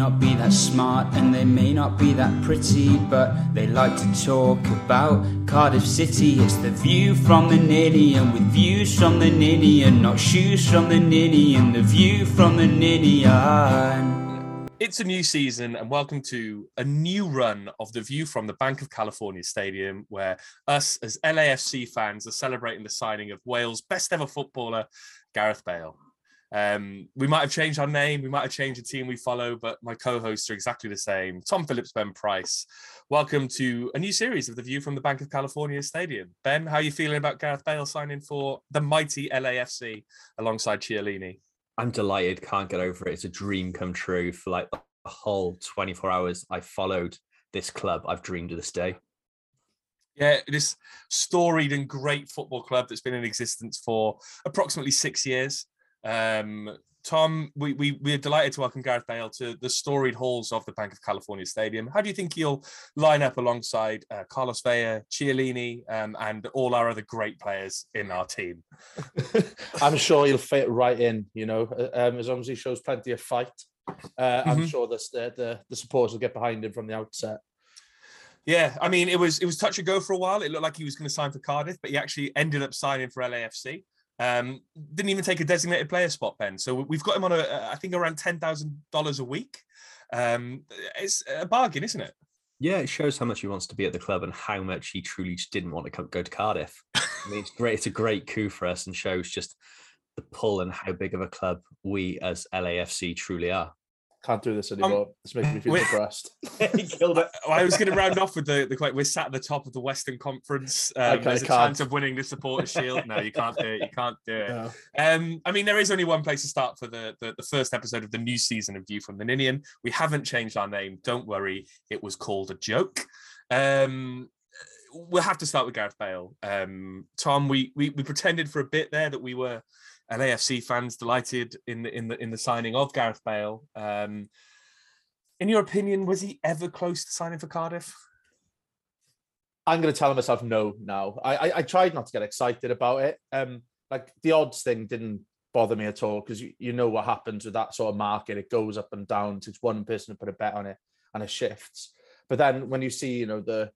not be that smart and they may not be that pretty, but they like to talk about Cardiff City. It's the view from the Ninian with views from the Ninian, not shoes from the Ninian, the view from the Ninian. It's a new season, and welcome to a new run of the view from the Bank of California Stadium, where us as LAFC fans are celebrating the signing of Wales' best ever footballer, Gareth Bale. Um, we might have changed our name, we might have changed the team we follow, but my co-hosts are exactly the same. Tom Phillips, Ben Price. Welcome to a new series of the View from the Bank of California Stadium. Ben, how are you feeling about Gareth Bale signing for the mighty LAFC alongside Chiellini? I'm delighted. Can't get over it. It's a dream come true. For like the whole 24 hours I followed this club, I've dreamed of this day. Yeah, this storied and great football club that's been in existence for approximately six years. Um, Tom, we, we, we're delighted to welcome Gareth Bale to the storied halls of the Bank of California Stadium. How do you think he'll line up alongside uh, Carlos Vela, Chiellini, um, and all our other great players in our team? I'm sure he'll fit right in, you know, uh, um, as long as he shows plenty of fight. Uh, I'm mm-hmm. sure the, the, the supporters will get behind him from the outset. Yeah, I mean, it was it was touch and go for a while. It looked like he was going to sign for Cardiff, but he actually ended up signing for LAFC. Um, didn't even take a designated player spot, Ben. So we've got him on a, I think around ten thousand dollars a week. Um, it's a bargain, isn't it? Yeah, it shows how much he wants to be at the club and how much he truly just didn't want to come, go to Cardiff. I mean, it's great. It's a great coup for us and shows just the pull and how big of a club we as LAFC truly are can't do this um, anymore. Um, it's making me feel depressed. he killed it. I was going to round off with the, the quite. We're sat at the top of the Western Conference. Um, there's a can't. chance of winning the Supporters Shield. No, you can't do it. You can't do it. No. Um, I mean, there is only one place to start for the, the, the first episode of the new season of View from the Ninian. We haven't changed our name. Don't worry. It was called a joke. Um, we'll have to start with Gareth Bale. Um, Tom, we, we we pretended for a bit there that we were LAFC fans delighted in the in the in the signing of Gareth Bale. Um, in your opinion, was he ever close to signing for Cardiff? I'm going to tell myself no now. I, I, I tried not to get excited about it. Um, like the odds thing didn't bother me at all because you, you know what happens with that sort of market. It goes up and down. It's one person to put a bet on it and it shifts. But then when you see, you know, the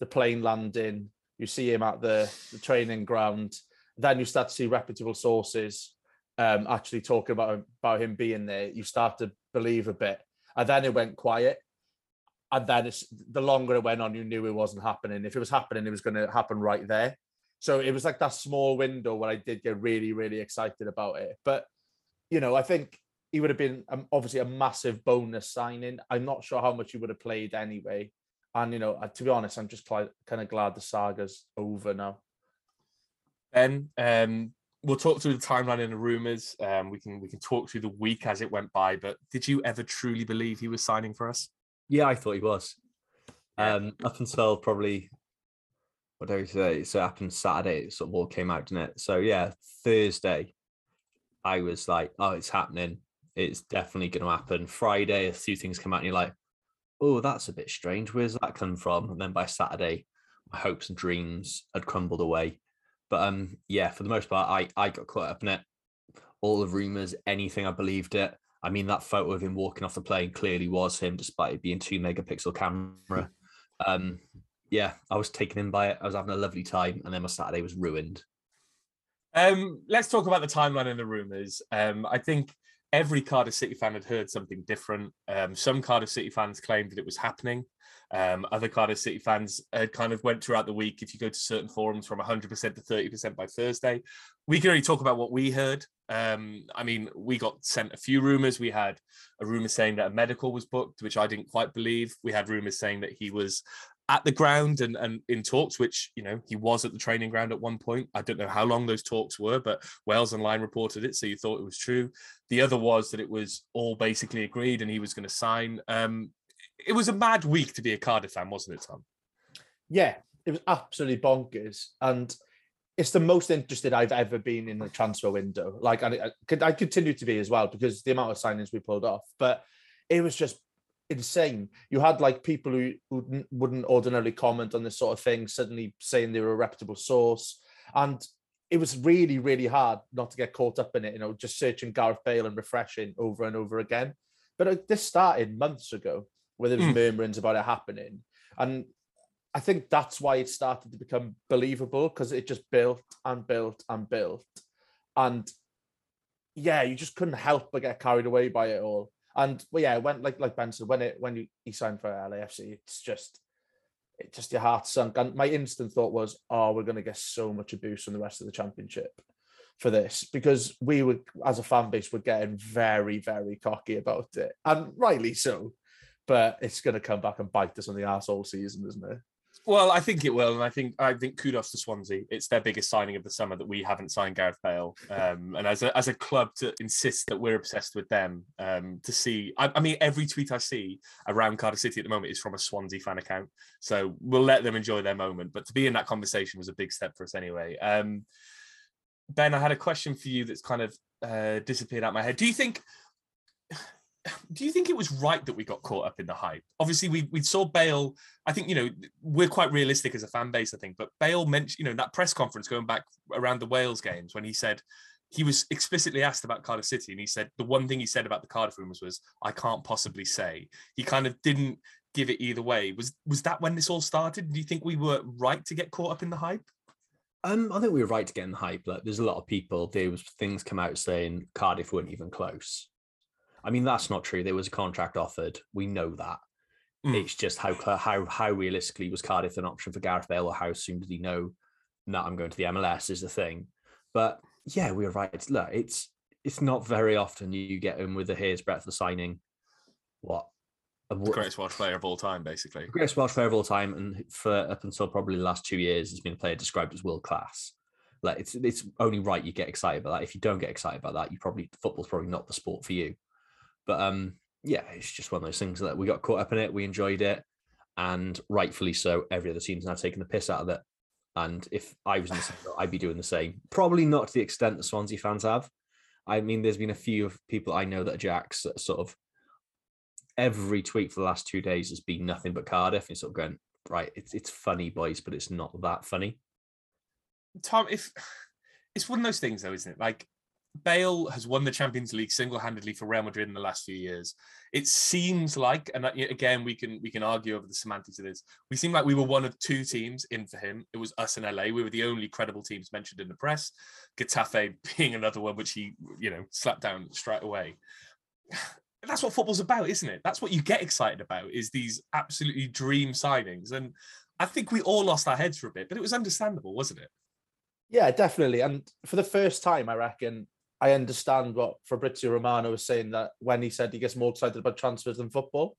the plane landing, you see him at the, the training ground, then you start to see reputable sources um, actually talking about about him being there. You start to believe a bit, and then it went quiet. And then it's the longer it went on, you knew it wasn't happening. If it was happening, it was going to happen right there. So it was like that small window where I did get really, really excited about it. But you know, I think he would have been um, obviously a massive bonus signing. I'm not sure how much he would have played anyway. And you know, to be honest, I'm just kind of glad the saga's over now. Ben, um, we'll talk through the timeline and the rumors. Um, we can we can talk through the week as it went by. But did you ever truly believe he was signing for us? Yeah, I thought he was. Um, up until probably what do we say? So it happened Saturday. It sort of all came out, didn't it? So yeah, Thursday, I was like, oh, it's happening. It's definitely going to happen. Friday, a few things come out, and you're like, oh, that's a bit strange. Where's that come from? And then by Saturday, my hopes and dreams had crumbled away. But um, yeah, for the most part, I I got caught up in it. All the rumors, anything, I believed it. I mean, that photo of him walking off the plane clearly was him, despite it being two megapixel camera. Um, yeah, I was taken in by it. I was having a lovely time, and then my Saturday was ruined. Um, let's talk about the timeline and the rumors. Um, I think every Cardiff City fan had heard something different. Um, some Cardiff City fans claimed that it was happening. Um, other Cardiff City fans had kind of went throughout the week. If you go to certain forums, from 100% to 30% by Thursday. We can only talk about what we heard. Um, I mean, we got sent a few rumors. We had a rumor saying that a medical was booked, which I didn't quite believe. We had rumors saying that he was at the ground and, and in talks, which, you know, he was at the training ground at one point. I don't know how long those talks were, but Wales Online reported it. So you thought it was true. The other was that it was all basically agreed and he was going to sign. Um, it was a mad week to be a Cardiff fan, wasn't it, Tom? Yeah, it was absolutely bonkers. And it's the most interested I've ever been in the transfer window. Like, I, I continue to be as well because the amount of signings we pulled off. But it was just insane. You had like people who, who wouldn't ordinarily comment on this sort of thing suddenly saying they were a reputable source. And it was really, really hard not to get caught up in it, you know, just searching Gareth Bale and refreshing over and over again. But uh, this started months ago, where there was Mm. murmurings about it happening, and I think that's why it started to become believable because it just built and built and built, and yeah, you just couldn't help but get carried away by it all. And well, yeah, went like like Ben said when it when you, he signed for LAFC, it's just it just your heart sunk. And my instant thought was, oh, we're going to get so much abuse from the rest of the championship for this because we were, as a fan base, were getting very, very cocky about it, and rightly so. But it's going to come back and bite us on the arse all season, isn't it? Well, I think it will, and I think I think kudos to Swansea. It's their biggest signing of the summer that we haven't signed Gareth Bale, um, and as a as a club to insist that we're obsessed with them. Um, to see, I, I mean, every tweet I see around Cardiff City at the moment is from a Swansea fan account, so we'll let them enjoy their moment. But to be in that conversation was a big step for us anyway. Um, ben, I had a question for you that's kind of uh, disappeared out my head. Do you think? Do you think it was right that we got caught up in the hype? Obviously, we we saw Bale. I think you know we're quite realistic as a fan base. I think, but Bale mentioned you know that press conference going back around the Wales games when he said he was explicitly asked about Cardiff City, and he said the one thing he said about the Cardiff rumors was I can't possibly say. He kind of didn't give it either way. Was was that when this all started? Do you think we were right to get caught up in the hype? Um, I think we were right to get in the hype. Like, there's a lot of people. There was things come out saying Cardiff weren't even close. I mean, that's not true. There was a contract offered. We know that. Mm. It's just how how how realistically was Cardiff an option for Gareth Bale, or how soon did he know that I'm going to the MLS is the thing. But yeah, we were right. Look, it's it's not very often you get him with a hair's breadth of signing. What a The greatest Welsh player of all time, basically. greatest Welsh player of all time, and for up until probably the last two years, has been a player described as world class. Like it's it's only right you get excited about that. If you don't get excited about that, you probably football's probably not the sport for you. But um, yeah, it's just one of those things that we got caught up in it. We enjoyed it, and rightfully so. Every other team's now taking the piss out of it. And if I was in the same I'd be doing the same. Probably not to the extent that Swansea fans have. I mean, there's been a few of people I know that are Jacks that sort of every tweet for the last two days has been nothing but Cardiff. And sort of going, right, it's it's funny, boys, but it's not that funny. Tom, if it's one of those things, though, isn't it? Like Bale has won the Champions League single-handedly for Real Madrid in the last few years. It seems like, and uh, again, we can we can argue over the semantics of this. We seem like we were one of two teams in for him. It was us and LA. We were the only credible teams mentioned in the press. Getafe being another one, which he you know slapped down straight away. That's what football's about, isn't it? That's what you get excited about is these absolutely dream signings. And I think we all lost our heads for a bit, but it was understandable, wasn't it? Yeah, definitely. And for the first time, I reckon I understand what Fabrizio Romano was saying that when he said he gets more excited about transfers than football,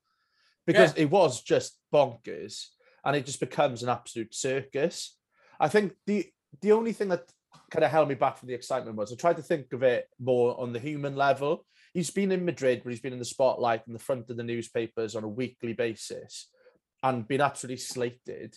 because it was just bonkers and it just becomes an absolute circus. I think the the only thing that kind of held me back from the excitement was I tried to think of it more on the human level. He's been in Madrid, where he's been in the spotlight in the front of the newspapers on a weekly basis and been absolutely slated.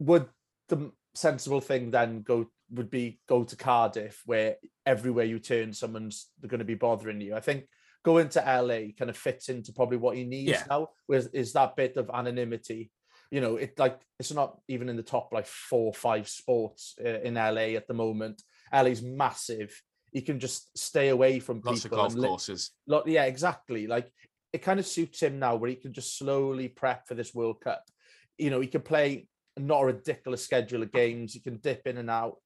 Would the sensible thing then go would be go to Cardiff, where everywhere you turn, someone's going to be bothering you. I think going to LA kind of fits into probably what he needs Yeah. now, whereas is that bit of anonymity. You know, it like it's not even in the top like four or five sports uh, in LA at the moment. LA's massive. He can just stay away from people. Lots of golf courses. Lot, yeah, exactly. Like it kind of suits him now, where he can just slowly prep for this World Cup. You know, he can play not a ridiculous schedule of games. He can dip in and out,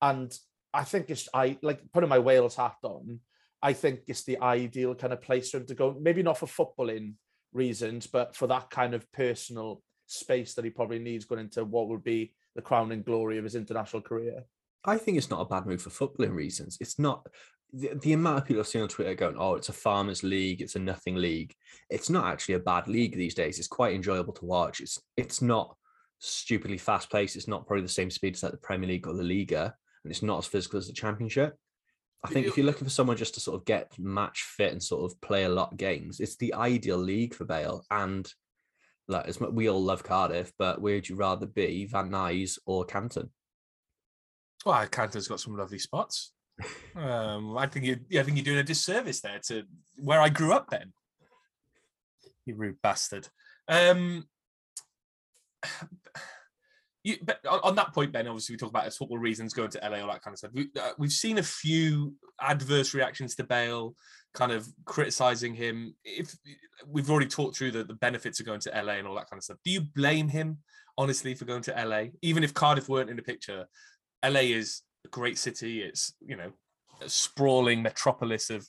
and I think it's I like putting my Wales hat on. I think it's the ideal kind of place for him to go. Maybe not for footballing reasons, but for that kind of personal space that he probably needs going into what would be the crowning glory of his international career. I think it's not a bad move for footballing reasons. It's not the, the amount of people I've seen on Twitter going, "Oh, it's a farmers' league, it's a nothing league." It's not actually a bad league these days. It's quite enjoyable to watch. It's it's not stupidly fast paced. It's not probably the same speed as like the Premier League or the Liga, and it's not as physical as the Championship. I think if you're looking for someone just to sort of get match fit and sort of play a lot of games, it's the ideal league for Bale. And like as we all love Cardiff, but where'd you rather be, Van Nuys or Canton? Well, Canton's got some lovely spots. Um, I think you, yeah, I think you're doing a disservice there to where I grew up. Then, you rude bastard. Um, you, on, that point, Ben, obviously we talk about his football reasons, going to LA, all that kind of stuff. We, uh, we've seen a few adverse reactions to Bale, kind of criticizing him. If we've already talked through the, the benefits of going to LA and all that kind of stuff, do you blame him honestly for going to LA? Even if Cardiff weren't in the picture, LA is a great city. It's you know a sprawling metropolis of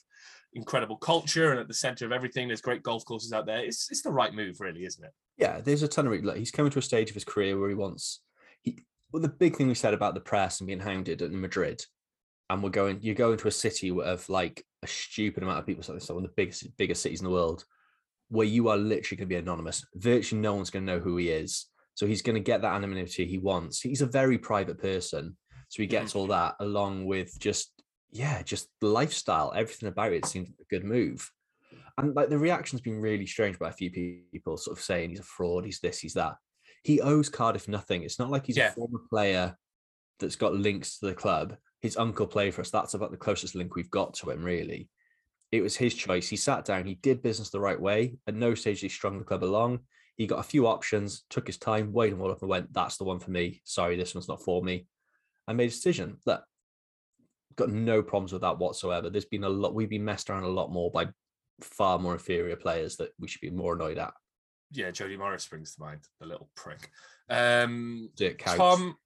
incredible culture and at the center of everything. There's great golf courses out there. It's it's the right move, really, isn't it? Yeah, there's a ton of like, he's coming to a stage of his career where he wants he. Well, the big thing we said about the press and being hounded in Madrid, and we're going. You go into a city of like a stupid amount of people. So it's one of the biggest biggest cities in the world, where you are literally going to be anonymous. Virtually no one's going to know who he is. So he's going to get that anonymity he wants. He's a very private person, so he gets all mm-hmm. that along with just yeah, just the lifestyle, everything about it seems like a good move. And like the reaction's been really strange by a few people, sort of saying he's a fraud, he's this, he's that. He owes Cardiff nothing. It's not like he's Yeah. a former player that's got links to the club. His uncle played for us. That's about the closest link we've got to him, really. It was his choice. He sat down, he did business the right way. At no stage he strung the club along. He got a few options, took his time, weighed them all up, and went, That's the one for me. Sorry, this one's not for me. I made a decision. Look, got no problems with that whatsoever. There's been a lot, we've been messed around a lot more by far more inferior players that we should be more annoyed at. Yeah, Jody Morris springs to mind, the little prick. Um, Dirk Kuyt. Tom,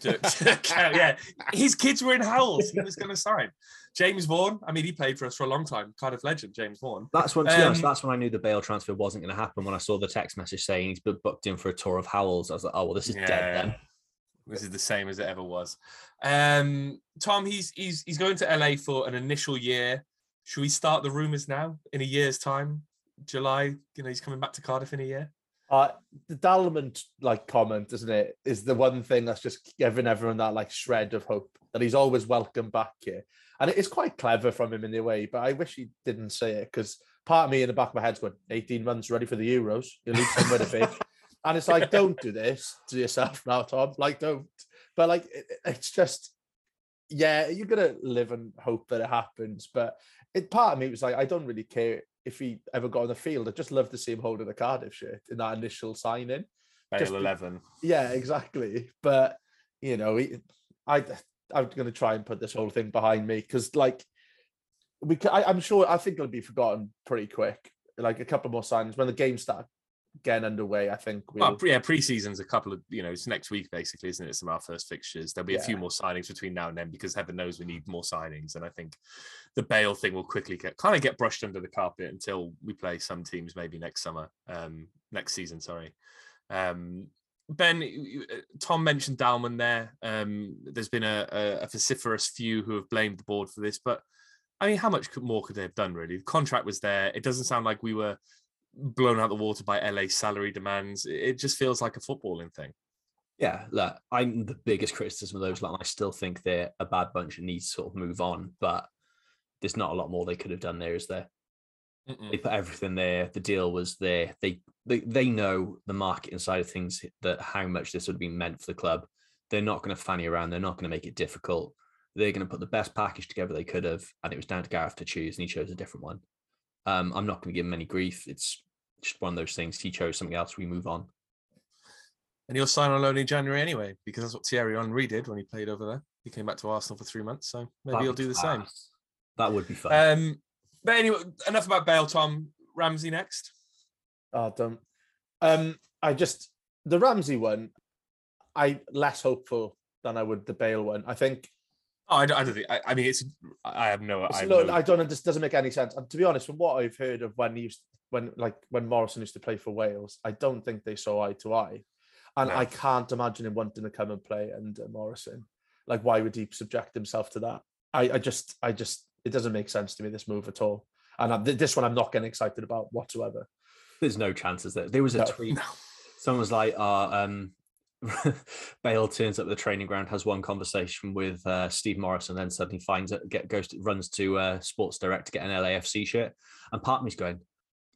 Dirk- yeah, his kids were in Howells. He was going to sign James Vaughan. I mean, he played for us for a long time. Cardiff legend, James Vaughan. That's when, to be honest, Um, that's when I knew the Bale transfer wasn't going to happen. When I saw the text message saying he's been booked in for a tour of Howells, I was like, oh well, this is dead then. This is the same as it ever was. Um, Tom, he's he's he's going to LA for an initial year. Should we start the rumors now? In a year's time, July. You know, he's coming back to Cardiff in a year. Uh, the Dalman like comment, isn't it, is the one thing that's just giving everyone that like shred of hope that he's always welcome back here. And it is quite clever from him in a way, but I wish he didn't say it because part of me in the back of my head's going, 18 months ready for the Euros. You'll need somewhere to be. And it's like, don't do this to yourself now, Tom. Like, don't. But like, it, it's just, yeah, you're gonna live and hope that it happens. But it part of me was like, I don't really care if he ever got on the field. I'd just love to see him holding a Cardiff shirt in that initial Just be- eleven. Yeah, exactly. But you know, he, I I'm going to try and put this whole thing behind me because, like, we I, I'm sure I think it'll be forgotten pretty quick. Like a couple more signings when the game start getting underway. I think we'll. Well, yeah, pre-season's a couple of you know, it's next week basically, isn't it? Some of our first fixtures. There'll be a few more signings between now and then because heaven knows we need more signings. And I think the Bale thing will quickly get kind of get brushed under the carpet until we play some teams maybe next summer, um, next season. Sorry. Um, Ben, uh, Tom mentioned Dalman there. Um, there's been a, a, a vociferous few who have blamed the board for this, but I mean, how much more could they have done? Really, the contract was there. It doesn't sound like we were blown out the water by LA salary demands. It just feels like a footballing thing. Yeah, look, I'm the biggest criticism of those lot. I still think they're a bad bunch and need to sort of move on, but there's not a lot more they could have done there, is there? They put everything there. The deal was there. They they, they know the marketing side of things that how much this would have been meant for the club. They're not going to fanny around. They're not going to make it difficult. They're going to put the best package together they could have, and it was down to Gareth to choose, and he chose a different one. Um, I'm not going to give him any grief. It's just one of those things. He chose something else. We move on. And he'll sign on loan in January anyway, because that's what Thierry Henry did when he played over there. He came back to Arsenal for three months, so maybe That'd he'll do the same. That would be fun. Um, but anyway, enough about Bale. Tom Ramsey next. Oh, don't. Um, I just the Ramsey one. I less hopeful than I would the Bale one. I think Oh, I don't, I don't think. I, I mean, it's. I have no. I, It's have no, no I don't. This doesn't make any sense. And to be honest, from what I've heard of when he used, when like when Morison used to play for Wales, I don't think they saw eye to eye, and No. I can't imagine him wanting to come and play under Morison. Like, why would he subject himself to that? I, I just, I just, it doesn't make sense to me this move at all. And I, this one, I'm not getting excited about whatsoever. There's no chances that there was a No. tweet. No. Someone was like, uh, um, Bale turns up at the training ground, has one conversation with uh, Steve Morison, and then suddenly finds it, get goes to, runs to uh, Sports Direct to get an LAFC shirt. And part of me's going,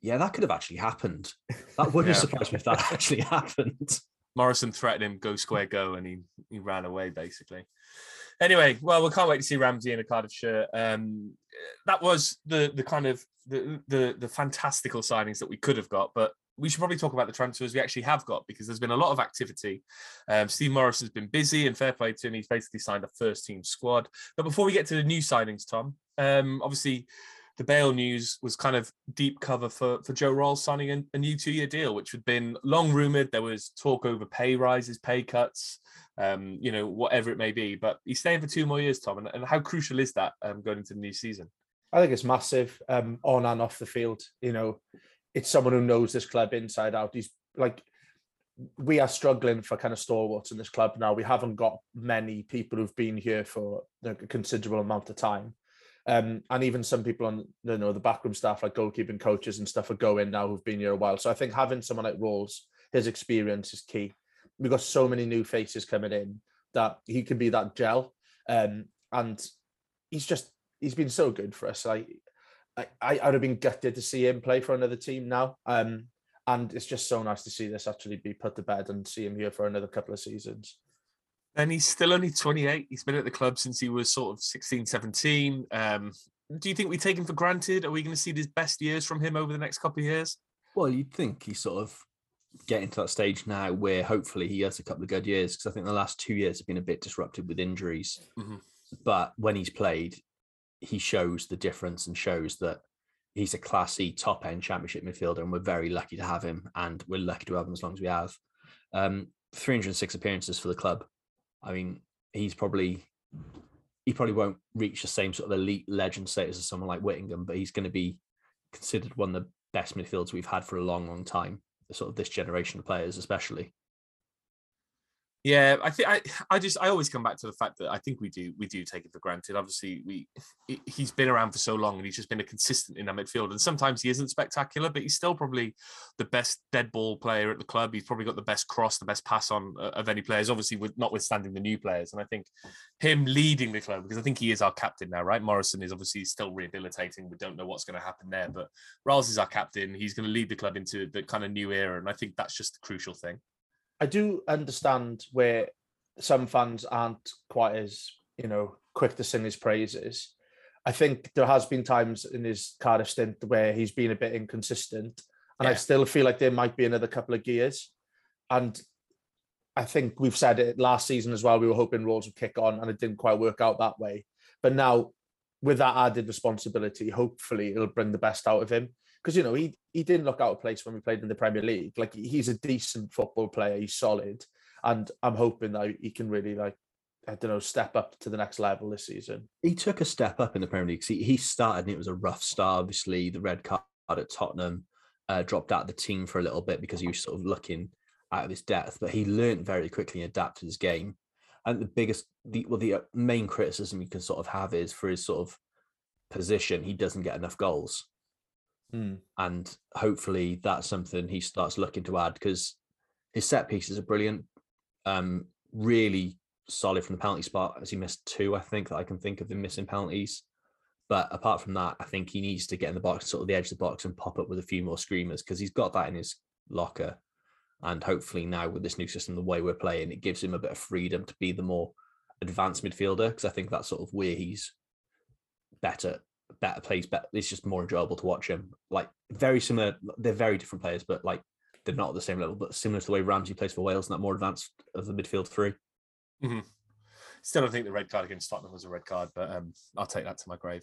yeah, that could have actually happened. That wouldn't Yeah. surprise me if that actually happened. Morison threatened him, go square, go, and he he ran away basically. Anyway, well, we can't wait to see Ramsey in a Cardiff shirt. Um, that was the the kind of the the the fantastical signings that we could have got, but we should probably talk about the transfers we actually have got because there's been a lot of activity. Um, Steve Morison has been busy and fair play to him. He's basically signed a first team squad. But before we get to the new signings, Tom, um, obviously the Bale news was kind of deep cover for, for Joe Ralls signing a, a new two year deal, which had been long rumored. There was talk over pay rises, pay cuts, um, you know, whatever it may be. But he's staying for two more years, Tom. And, and how crucial is that um, going into the new season? I think it's massive um, on and off the field. You know, it's someone who knows this club inside out. He's like, we are struggling for kind of stalwarts in this club now. We haven't got many people who've been here for a considerable amount of time. Um, and even some people on you know the backroom staff, like goalkeeping coaches and stuff, are going now who've been here a while. So I think having someone like Ralls, his experience is key. We've got so many new faces coming in that he can be that gel. Um, and he's just he's been so good for us. Like I, I would have been gutted to see him play for another team now. Um, and it's just so nice to see this actually be put to bed and see him here for another couple of seasons. And he's still only 28. He's been at the club since he was sort of 16, 17. Um, do you think we take him for granted? Are we going to see his best years from him over the next couple of years? Well, you'd think he's sort of getting to that stage now where hopefully he has a couple of good years because I think the last two years have been a bit disrupted with injuries. Mm-hmm. But when he's played, he shows the difference and shows that he's a classy top end championship midfielder, and we're very lucky to have him, and we're lucky to have him as long as we have. Um, 306 appearances for the club. I mean, he's probably he probably won't reach the same sort of elite legend status as someone like Whittingham, but he's going to be considered one of the best midfielders we've had for a long, long time. Sort of this generation of players, especially. Yeah, I think I, I just I always come back to the fact that I think we do we do take it for granted. Obviously, we he's been around for so long and he's just been a consistent in that midfield. And sometimes he isn't spectacular, but he's still probably the best dead ball player at the club. He's probably got the best cross, the best pass on uh, of any players. Obviously, with notwithstanding the new players. And I think him leading the club because I think he is our captain now, right? Morrison is obviously still rehabilitating. We don't know what's going to happen there, but Ralls is our captain. He's going to lead the club into the kind of new era, and I think that's just the crucial thing. I do understand where some fans aren't quite as you know quick to sing his praises. I think there has been times in his Cardiff stint where he's been a bit inconsistent, and yeah. I still feel like there might be another couple of gears. And I think we've said it last season as well. We were hoping Ralls would kick on, and it didn't quite work out that way. But now, with that added responsibility, hopefully it'll bring the best out of him because you know he he didn't look out of place when we played in the Premier League. Like he's a decent football player, he's solid, and I'm hoping that he can really like I don't know step up to the next level this season. He took a step up in the Premier League. See, he started and it was a rough start. Obviously, the red card at Tottenham uh, dropped out of the team for a little bit because he was sort of looking out of his depth, but he learned very quickly and adapted his game. And the biggest, the well, the uh, main criticism you can sort of have is for his sort of position, he doesn't get enough goals. Mm. And hopefully that's something he starts looking to add because his set pieces are brilliant. Um, really solid from the penalty spot, as he missed two, I think, that I can think of him missing penalties. But apart from that, I think he needs to get in the box, sort of the edge of the box, and pop up with a few more screamers because he's got that in his locker. And hopefully now with this new system, the way we're playing, it gives him a bit of freedom to be the more advanced midfielder because I think that's sort of where he's better better plays but It's just more enjoyable to watch him. Like very similar, they're very different players, but like they're not at the same level, but similar to the way Ramsey plays for Wales and that more advanced of the midfield 3 mm-hmm. Still don't think the red card against Tottenham was a red card, but um, I'll take that to my grave.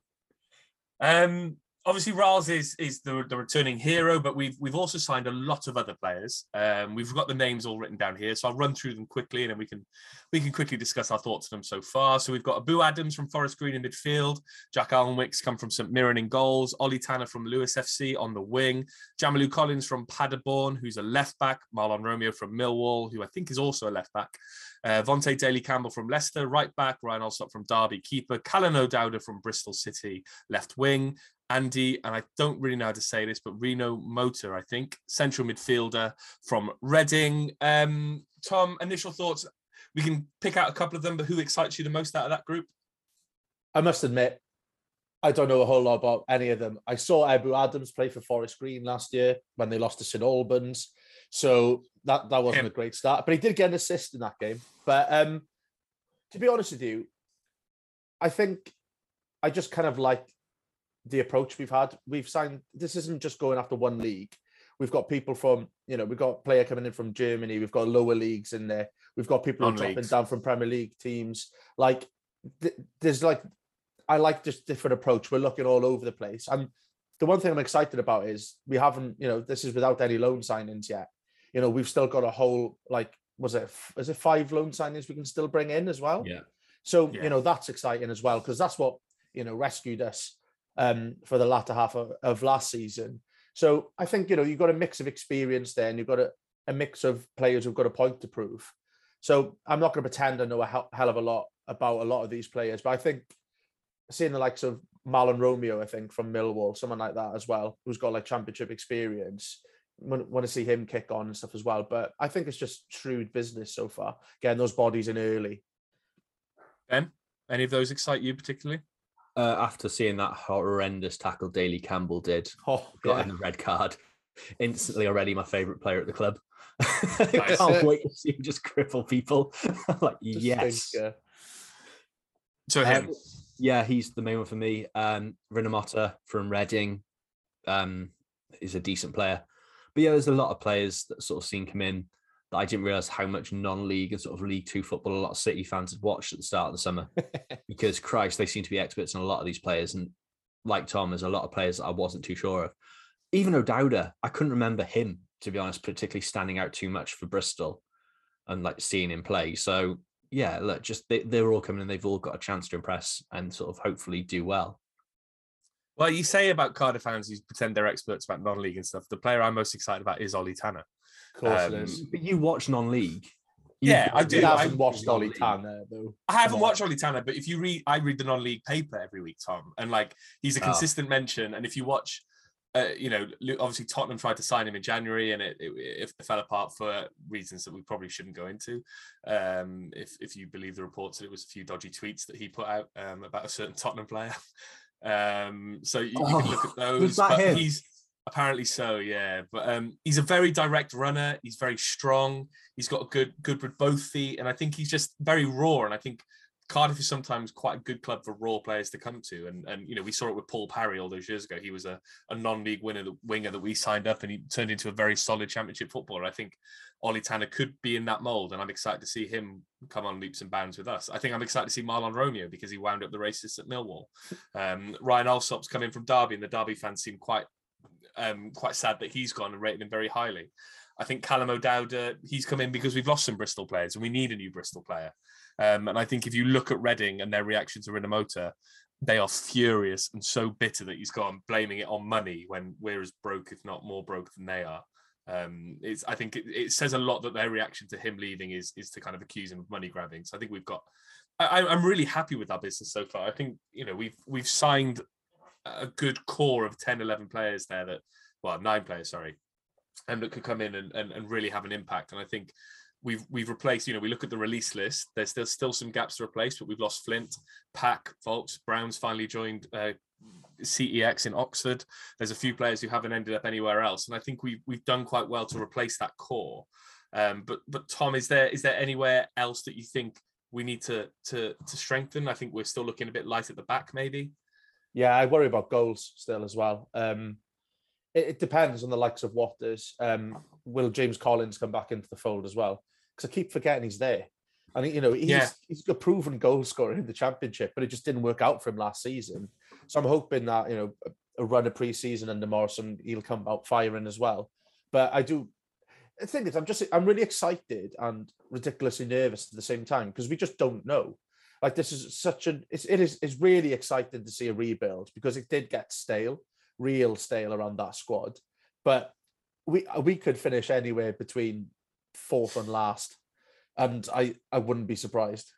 um, obviously Ralls is is the, the returning hero, but we've we've also signed a lot of other players. Um, we've got the names all written down here, so I'll run through them quickly, and then we can we can quickly discuss our thoughts on them so far. So we've got Ebou Adams from Forest Green in midfield, Jack Alnwick's come from St Mirren in goals, Ollie Tanner from Lewes FC on the wing, Jamilu Collins from Paderborn, who's a left back, Mahlon Romeo from Millwall, who I think is also a left back, uh, Vontae Daley Campbell from Leicester, right back, Ryan Allsop from Derby, keeper, Callum O'Dowda from Bristol City, left wing, Andy, and I don't really know how to say this, but Rinomhota, I think, central midfielder from Reading. Um, Tom, initial thoughts. We can pick out a couple of them, but who excites you the most out of that group? I must admit, I don't know a whole lot about any of them. I saw Ebou Adams play for Forest Green last year when they lost to St Albans, so that that wasn't Him. a great start. But he did get an assist in that game. But um, to be honest with you, I think I just kind of like the approach we've had. We've signed. This isn't just going after one league. We've got people from, you know, we've got player coming in from Germany. We've got lower leagues in there. We've got people dropping down from Premier League teams. Like, th- there's like, I like this different approach. We're looking all over the place. And the one thing I'm excited about is we haven't, you know, this is without any loan signings yet. You know, we've still got a whole like, was it, f- it five loan signings we can still bring in as well? Yeah. So Yeah. you know that's exciting as well because that's what you know rescued us um, for the latter half of, of last season. So I think you know you've got a mix of experience there, and you've got a, a mix of players who've got a point to prove. So I'm not going to pretend I know a hell, of a lot about a lot of these players, but I think seeing the likes of Mahlon Romeo, I think from Millwall, someone like that as well, who's got like championship experience. Want to see him kick on and stuff as well. But I think it's just shrewd business so far, getting those bodies in early. Ben, any of those excite you particularly? Uh, after seeing that horrendous tackle Daley Campbell did, Oh, got yeah. in the red card, instantly already my favourite player at the club. Nice. Can't wait to see him just cripple people. I'm like, Just yes. think, uh, So him. Um, yeah, he's the main one for me. Um, Rinomhota from Reading um, is a decent player. But yeah, there's a lot of players that sort of seen come in that I didn't realize how much non-league and sort of League Two football a lot of City fans had watched at the start of the summer. because Christ, they seem to be experts on a lot of these players. And like Tom, there's a lot of players that I wasn't too sure of. Even O'Dowda, I couldn't remember him, to be honest, particularly standing out too much for Bristol and like seeing him play. So yeah, look, just they, they're all coming and they've all got a chance to impress and sort of hopefully do well. Well, you say about Cardiff fans who pretend they're experts about non-league and stuff. The player I'm most excited about is Ollie Tanner. Of course Um, it is. But you watch non-league. Yeah, I You do. I- haven't watched Ollie. Tanner though. I haven't watched Ollie Tanner, but if you read, I read the non-league paper every week, Tom, and like he's a Oh. consistent mention. And if you watch, uh, you know, obviously Tottenham tried to sign him in January, and it, it, it fell apart for reasons that we probably shouldn't go into. Um, if if you believe the reports that it was a few dodgy tweets that he put out um, about a certain Tottenham player. Um, so you, you can look Oh, at those. was that but him? He's apparently so, yeah. But um, he's a very direct runner. He's very strong. He's got a good good with both feet, and I think he's just very raw. And I think Cardiff is sometimes quite a good club for raw players to come to. And and you know we saw it with Paul Parry all those years ago. He was a, a non-league winner, winger that we signed up, and he turned into a very solid Championship footballer. I think Ollie Tanner could be in that mold, and I'm excited to see him come on leaps and bounds with us. I think I'm excited to see Mahlon Romeo because he wound up the races at Millwall. Um, Ryan Allsop's coming from Derby, and the Derby fans seem quite um, quite sad that he's gone and rated him very highly. I think Callum O'Dowda, he's come in because we've lost some Bristol players and we need a new Bristol player. Um, and I think if you look at Reading and their reaction to Rinomhota, they are furious and so bitter that he's gone, blaming it on money when we're as broke, if not more broke than they are. Um, it's I think it, it says a lot that their reaction to him leaving is is to kind of accuse him of money grabbing. So I think we've got. I, I'm really happy with our business so far. I think you know we've we've signed a good core of 10, 11 players there that, well, nine players, sorry, and that could come in and, and, and really have an impact. And I think we've we've replaced, you know, we look at the release list, there's still still some gaps to replace, but we've lost Flint, Pack, Vaulks, Brown's finally joined uh, CEX in Oxford. There's a few players who haven't ended up anywhere else. And I think we've we've done quite well to replace that core. Um, but but Tom, is there is there anywhere else that you think we need to to to strengthen? I think we're still looking a bit light at the back, maybe. Yeah, I worry about goals still as well. Um, it, it depends on the likes of Watters. Um, will James Collins come back into the fold as well? Because I keep forgetting he's there. I think you know he's Yeah. he's a proven goal scorer in the championship, but it just didn't work out for him last season. So I'm hoping that you know a, a run of pre-season under Morison, he'll come out firing as well. But I do. The thing is, I'm just I'm really excited and ridiculously nervous at the same time because we just don't know. Like this is such an it's it is it's really exciting to see a rebuild because it did get stale, real stale around that squad. But we we could finish anywhere between fourth and last, and I I wouldn't be surprised.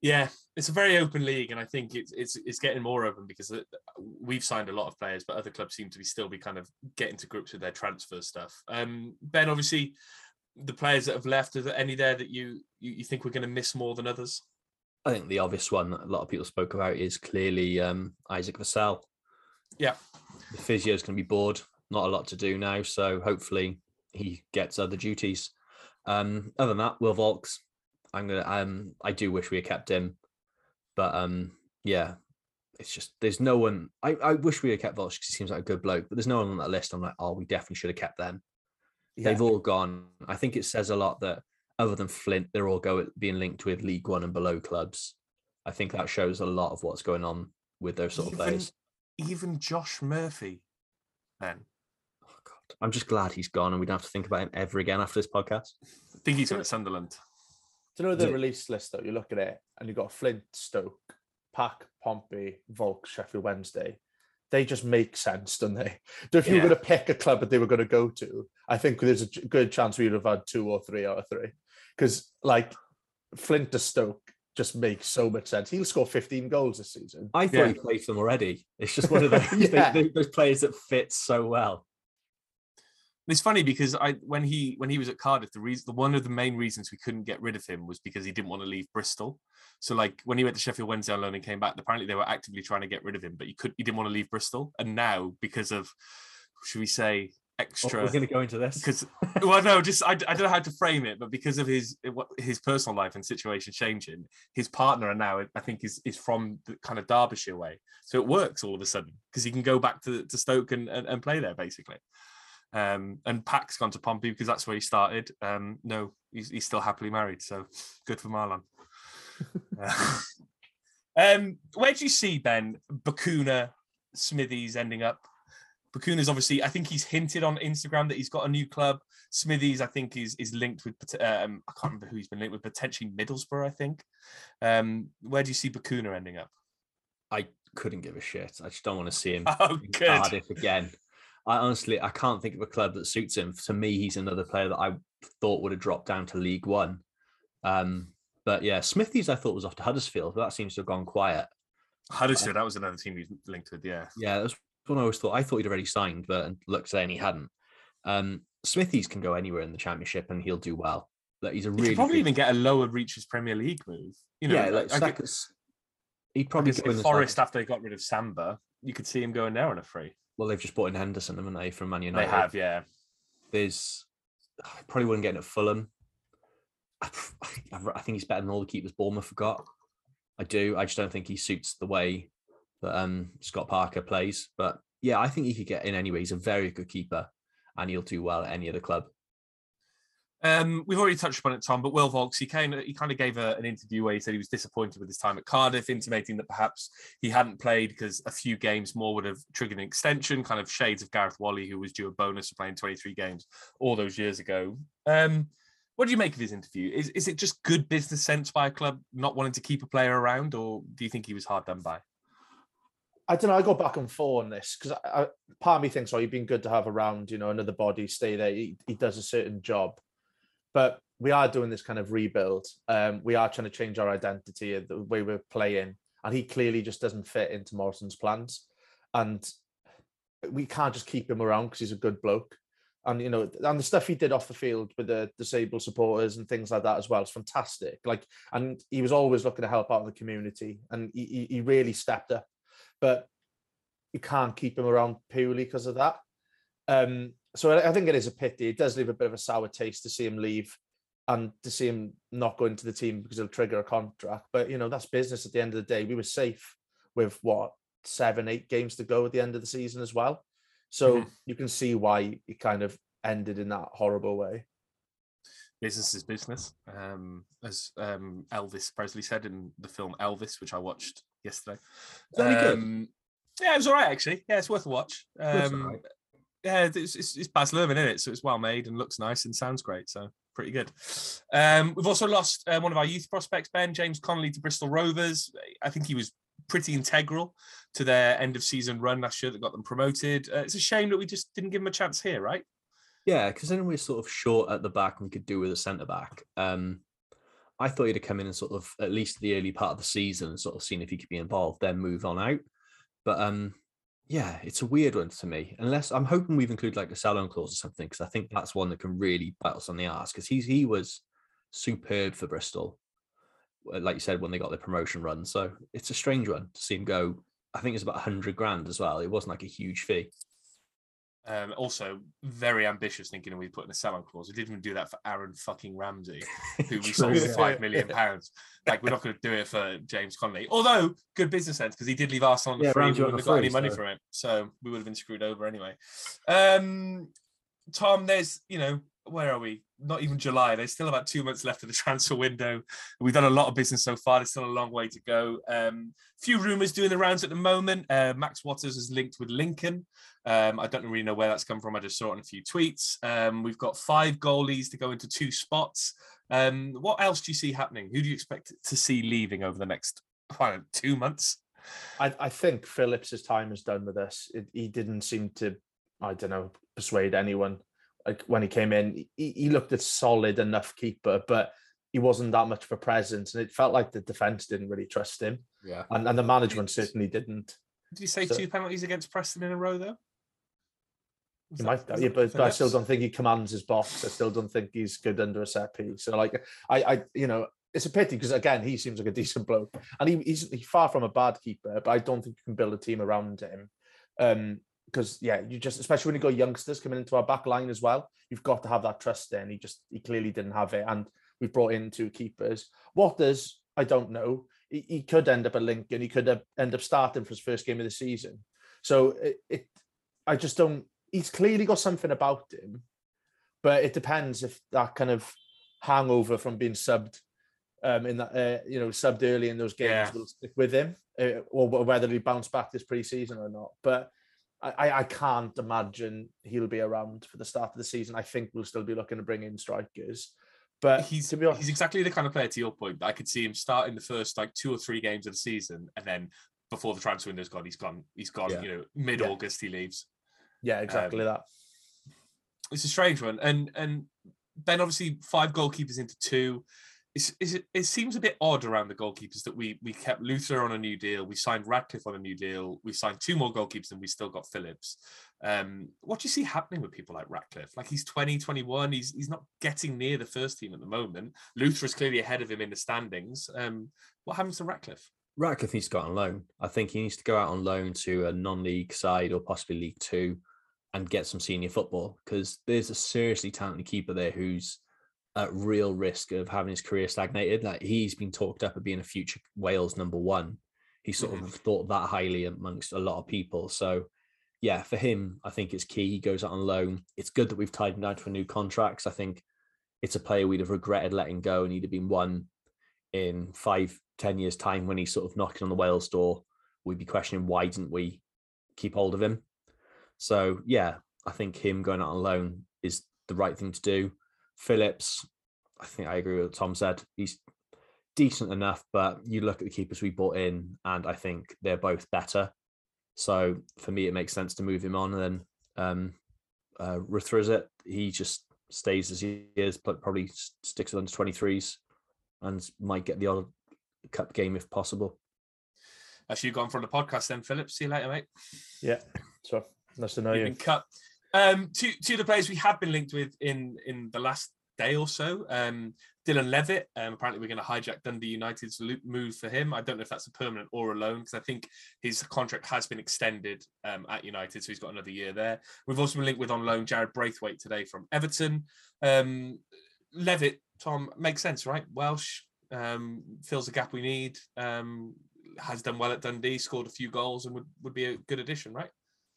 Yeah, it's a very open league, and I think it's it's it's getting more open because we've signed a lot of players, but other clubs seem to be still be kind of getting to grips with their transfer stuff. Um, ben, obviously, the players that have left, are there any there that you you, you think we're going to miss more than others? I think the obvious one that a lot of people spoke about is clearly um, Isaac Vassell. Yeah. The physio is going to be bored. Not a lot to do now, so hopefully he gets other duties. Um, other than that, Will Vaulks, I'm gonna. Um, I do wish we had kept him, but um, yeah, it's just there's no one. I, I wish we had kept Vaulks because he seems like a good bloke, but there's no one on that list. I'm like, oh, we definitely should have kept them. Yeah. They've all gone. I think it says a lot that other than Flint, they're all go being linked with League One and below clubs. I think that shows a lot of what's going on with those sort of Even, players. even Josh Murphy, then. Oh, God. I'm just glad he's gone and we don't have to think about him ever again after this podcast. I think he's going to Sunderland. Do you know the Yeah. release list though? You look at it and you've got Flint, Stoke, Pack, Pompey, Volk, Sheffield Wednesday. They just make sense, don't they? So if you were going to pick a club that they were going to go to, I think there's a good chance we would have had two or three out of three. Because like Flint to Stoke just makes so much sense. He'll score 15 goals this season. I thought Yeah. he played for them already. It's just one of those, they- Yeah. they- those players that fit so well. It's funny because I when he when he was at Cardiff, the reason the one of the main reasons we couldn't get rid of him was because he didn't want to leave Bristol. So like when he went to Sheffield Wednesday on loan and came back, apparently they were actively trying to get rid of him, but he could he didn't want to leave Bristol. And now because of should we say Oh, extra We're going to go into this. because well no just I, I don't know how to frame it but because of his his personal life and situation changing his partner and now i think is is from the kind of derbyshire way so it works all of a sudden because he can go back to, to stoke and, and, and play there basically um and pack's gone to pompey because that's where he started um no he's, he's still happily married so good for marlon Uh, um where do you see ben bacuna smithies ending up Bacuna's obviously, I think he's hinted on Instagram that he's got a new club. Smithies, I think, is is linked with. Um, I can't remember who he's been linked with. Potentially Middlesbrough, I think. Um, where do you see Bakuna ending up? I couldn't give a shit. I just don't want to see him Oh. Cardiff again. I honestly, I can't think of a club that suits him. To me, he's another player that I thought would have dropped down to League One. Um, but yeah, Smithies I thought was off to Huddersfield, but that seems to have gone quiet. Huddersfield, that was another team he's linked with. Yeah, Yeah, that's what I always thought. I thought he'd already signed, but looks saying he hadn't. Um, Smithies can go anywhere in the Championship and he'll do well. That he's a he really could probably good- even get a lower reaches Premier League move. You know, yeah, like get, Saka's- he'd probably go in like- Forest after they got rid of Samba, you could see him going there on a free. Well, they've just bought in Henderson, haven't they, from Man United? They have, yeah. There's I probably wouldn't get in at Fulham. I, I think he's better than all the keepers Bournemouth have got. I do. I just don't think he suits the way that um, Scott Parker plays. But yeah, I think he could get in anyway. He's a very good keeper, and he'll do well at any other club. Um, we've already touched upon it, Tom, but Will Vaulks, he kind of he kind of gave a, an interview where he said he was disappointed with his time at Cardiff, intimating that perhaps he hadn't played because a few games more would have triggered an extension, kind of shades of Gareth Wally, who was due a bonus for playing 23 games all those years ago. Um, what do you make of his interview? Is is it just good business sense by a club not wanting to keep a player around, or do you think he was hard done by? I don't know. I go back and forth on this because part of me thinks, oh, he'd been good to have around, you know, another body, stay there. He, he does a certain job. But we are doing this kind of rebuild. Um, we are trying to change our identity, the way we're playing. And he clearly just doesn't fit into Morison's plans. And we can't just keep him around because he's a good bloke. And, you know, and the stuff he did off the field with the disabled supporters and things like that as well is fantastic. Like, and he was always looking to help out in the community and he, he- really stepped up but you can't keep him around purely because of that. Um, so I, I think it is a pity. It does leave a bit of a sour taste to see him leave and to see him not go into the team because it'll trigger a contract. But you know, that's business at the end of the day. We were safe with what seven, eight games to go at the end of the season as well. So you can see why it kind of ended in that horrible way. business is business. Um, as um, Elvis Presley said in the film Elvis, which I watched yesterday. That any good? Um, yeah, it was all right actually. Yeah, it's worth a watch. Um, alright. Yeah, it's, it's, it's Baz Luhrmann in it, so it's well made and looks nice and sounds great. So pretty good. Um, we've also lost uh, one of our youth prospects, Ben James Connolly, to Bristol Rovers. I think he was pretty integral to their end of season run last year that got them promoted. Uh, it's a shame that we just didn't give him a chance here, right? Yeah, because then we're sort of short at the back we could do with a centre back. Um, I thought he'd have come in and sort of at least the early part of the season and sort of seen if he could be involved, then move on out. But um, yeah, it's a weird one to me. Unless I'm hoping we've included like a sell-on clause or something, because I think that's one that can really bite us on the ass. Because he's he was superb for Bristol, uh, like you said when they got their promotion run. So it's a strange one to see him go. I think it's about hundred grand as well. It wasn't like a huge fee. Um, also, very ambitious thinking and we put in a sell-on clause. We didn't even do that for Aaron fucking Ramsey, who we sold for five million pounds. Like we're not going to do it for James Connolly. Although good business sense because he did leave Arsenal on the Yeah, free. We Ramsey on wouldn't have got any money so- from it, so we would have been screwed over anyway. Um, Tom, there's you know where are we? Not even July. There's still about two months left of the transfer window. We've done a lot of business so far. There's still a long way to go. Um, few rumours doing the rounds at the moment. Uh, Max Watters is linked with Lincoln. Um, I don't really know where that's come from. I just saw it in a few tweets. Um, we've got five goalies to go into two spots. Um, what else do you see happening? Who do you expect to see leaving over the next two months? I, I think Phillips's time is done with us. It, he didn't seem to, I don't know, persuade anyone. Like when he came in, he, he looked a solid enough keeper, but he wasn't that much of a presence, and it felt like the defense didn't really trust him, Yeah. and, and the management certainly didn't. Did you say So- two penalties against Preston in a row though? Was He that- might, was yeah, but, but I still don't think he commands his box. I still don't think he's good under a set piece. So like, I, I, you know, it's a pity because again, he seems like a decent bloke, and he, he's, he's far from a bad keeper. But I don't think you can build a team around him. Um, because yeah, you just especially when you got youngsters coming into our back line as well, you've got to have that trust there. And he just he clearly didn't have it. And we've brought in two keepers. What does I don't know. He, he could end up at Lincoln. He could end up starting for his first game of the season. So it, it I just don't. He's clearly got something about him, but it depends if that kind of hangover from being subbed um, in that uh, you know subbed early in those games Yeah. will stick with him, uh, or whether he bounce back this preseason or not. But I, I- can't imagine he'll be around for the start of the season. I think we'll still be looking to bring in strikers. But he's to be honest, he's exactly the kind of player to your point I could see him start in the first like two or three games of the season, and then before the transfer window's gone, he's gone. He's gone. Yeah. You know, mid August he leaves. yeah, exactly um, that. It's a strange one, and and Ben obviously five goalkeepers into two. It's, it seems a bit odd around the goalkeepers that we we kept Luthra on a new deal, we signed Ratcliffe on a new deal, we signed two more goalkeepers, and we still got Phillips. Um, what do you see happening with people like Ratcliffe? Like he's 20, 21, he's he's not getting near the first team at the moment. Luthra is clearly ahead of him in the standings. Um, what happens to Ratcliffe? Ratcliffe needs to go out on loan. I think he needs to go out on loan to a non-league side or possibly League Two, and get some senior football because there's a seriously talented keeper there who's at real risk of having his career stagnated. Like he's been talked up as being a future Wales number one. He sort Mhm. of thought that highly amongst a lot of people. So yeah, for him, I think it's key. He goes out on loan. It's good that we've tied him down to a new contract. I think it's a player we'd have regretted letting go and he'd have been one in five, ten years' time when he's sort of knocking on the Wales door. We'd be questioning why didn't we keep hold of him? So yeah, I think him going out on loan is the right thing to do. Phillips, I think I agree with what Tom said. He's decent enough, but you look at the keepers we bought in, and I think they're both better. So for me, it makes sense to move him on. And then um, uh, Ruthrazit, he just stays as he is, but probably sticks with under 23s and might get the odd cup game if possible. That's you gone from the podcast then, Phillips. See you later, mate. Yeah. So nice to know You've you. been cut. Um, two two of the players we have been linked with in in the last day or so. Um, Dylan Levitt. Um, apparently, we're going to hijack Dundee United's move for him. I don't know if that's a permanent or a loan because I think his contract has been extended um, at United, so he's got another year there. We've also been linked with on loan Jared Braithwaite today from Everton. Um, Levitt, Tom, makes sense, right? Welsh um, fills the gap we need. Um, has done well at Dundee, scored a few goals, and would, would be a good addition, right?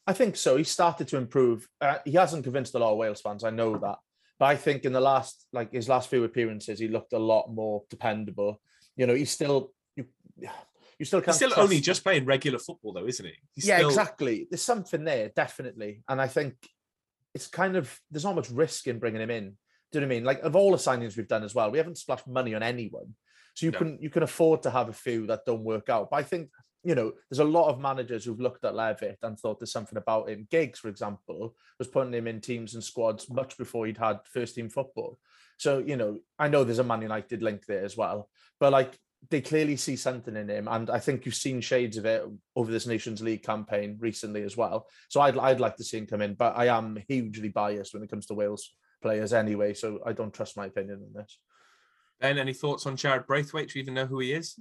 I think so. He started to improve. Uh, he hasn't convinced a lot of Wales fans. I know that, but I think in the last, like his last few appearances, he looked a lot more dependable. You know, he's still you, you still can't. still trust- only just playing regular football, though, isn't he? He's yeah, still, exactly. There's something there, definitely, and I think it's kind of there's not much risk in bringing him in. Do you know what I mean? Like of all the signings we've done as well, we haven't splashed money on anyone, so you No. can you can afford to have a few that don't work out. But I think you know there's a lot of managers who've looked at Levitt and thought there's something about him. Giggs, for example, was putting him in teams and squads much before he'd had first team football. So you know, I know there's a Man United link there as well, but like they clearly see something in him, and I think you've seen shades of it over this Nations League campaign recently as well. So I'd I'd like to see him come in, but I am hugely biased when it comes to Wales players anyway, so I don't trust my opinion on this. Ben, any thoughts on Jared Braithwaite? Do you even know who he is?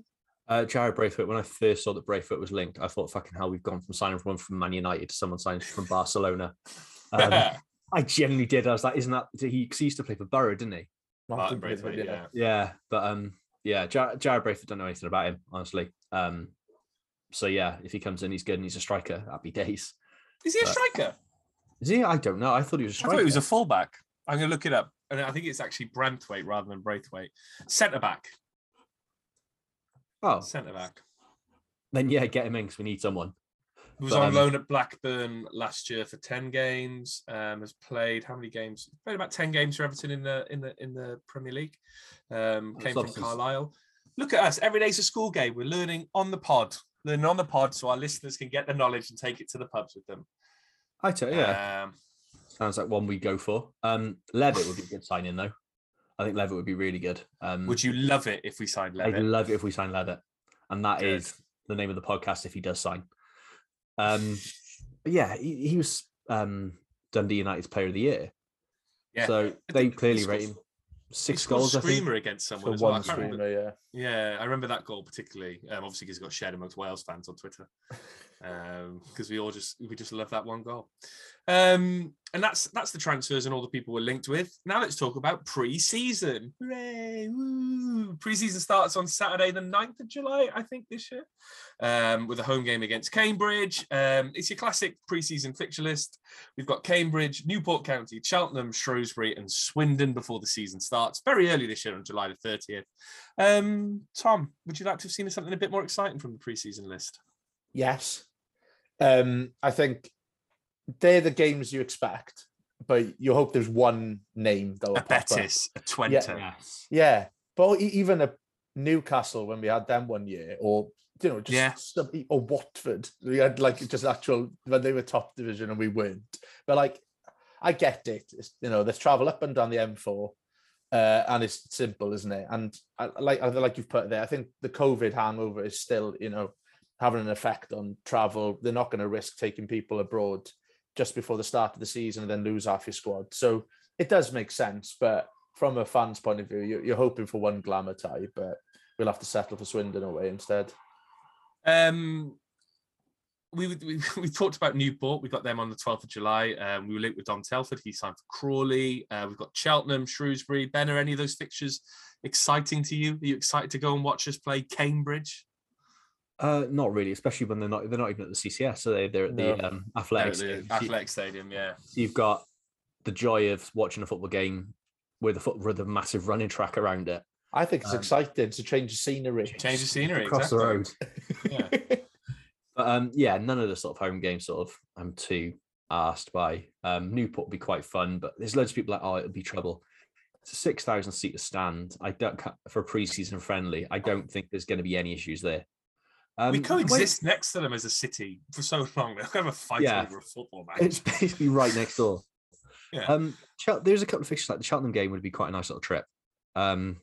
Uh, Jared Braithwaite, when I first saw that Braithwaite was linked, I thought, fucking hell, we've gone from signing one from Man United to someone signing from Barcelona. Um, I genuinely did. I was like, isn't that he? Cause he used to play for Boro, didn't he? Martin Braithwaite, yeah. Yeah, but um, yeah, Jar- Jared Braithwaite don't know anything about him, honestly. Um, so yeah, if he comes in, he's good and he's a striker. Happy days. Is he a But- striker? Is he? I don't know. I thought he was a striker. thought he was a fullback. I'm going to look it up. And I think it's actually Branthwaite rather than Braithwaite. Centre back. Oh, Centre back. then yeah, get him in because we need someone. He was But, on um, loan at Blackburn last year for 10 games. Um, has played how many games? Played about 10 games for Everton in the in the in the Premier League. Um, came from Carlisle. Look at us. Every day's a school game. We're learning on the pod. Learning on the pod so our listeners can get the knowledge and take it to the pubs with them. I tell yeah, Um, sounds like one we go for. Um, Levitt would be a good signing though. I think Levitt would be really good. Um, would you love it if we signed I'd love it if we signed Levitt, and that Good. is the name of the podcast if he does sign. Um, but yeah, he, he was um Dundee United's Player of the Year, Yeah. so they clearly rate him He six scored a goals. I think. screamer against someone as well. One can't remember- screamer, yeah. Yeah, I remember that goal particularly. Um, obviously, because it got shared amongst Wales fans on Twitter. Because we all just we just love that one goal. Um, and that's that's the transfers and all the people we're linked with. Now let's talk about pre-season. Hooray! Woo! Pre-season starts on Saturday, the 9th of July, I think, this year, um, with a home game against Cambridge. Um, it's your classic pre-season fixture list. We've got Cambridge, Newport County, Cheltenham, Shrewsbury, and Swindon before the season starts. Very early this year on July the 30th. Um, Tom, would you like to have seen something a bit more exciting from the preseason list? Yes. Um, I think they're the games you expect, but you hope there's one name that will A pop up. Betis, a Twente. Yes. Yeah, but even a Newcastle when we had them one year, or you know, just Yeah. some, or Watford, we had like just actual when they were top division and we weren't. But like, I get it. It's, you know, let's travel up and down the M4, uh, and it's simple, isn't it? And I, like I like you've put there. I think the COVID hangover is still, you know, having an effect on travel. They're not going to risk taking people abroad just before the start of the season and then lose half your squad. So it does make sense, but from a fan's point of view, you're, hoping for one glamour tie, but we'll have to settle for Swindon away instead. Um, we, we we talked about Newport. We got them on the 12th of July. Um, we were linked with Dom Telford. He signed for Crawley. Uh, we've got Cheltenham, Shrewsbury. Ben, are any of those fixtures exciting to you? Are you excited to go and watch us play Cambridge? Uh, not really, especially when they're not they're not even at the CCS, so they they're at the No. um, athletics. the Stadium. So you- Athletic Stadium, yeah. so you've got the joy of watching a football game with a foot with a massive running track around it I think it's Um, exciting to change the scenery. Change the scenery. across exactly. the road. Yeah. But um, yeah, none of the sort of home games sort of I'm too asked by. Um, Newport would be quite fun, but there's loads of people like, oh, it'll be trouble. It's a six thousand seater stand. I don't ca- for a preseason friendly. I don't think there's going to be any issues there. Um, we coexist next to them as a city for so long. They'll have a fight Yeah. over a football match. It's basically right next door. Yeah. Um, there's a couple of fixtures like the Cheltenham game would be quite a nice little trip. Um,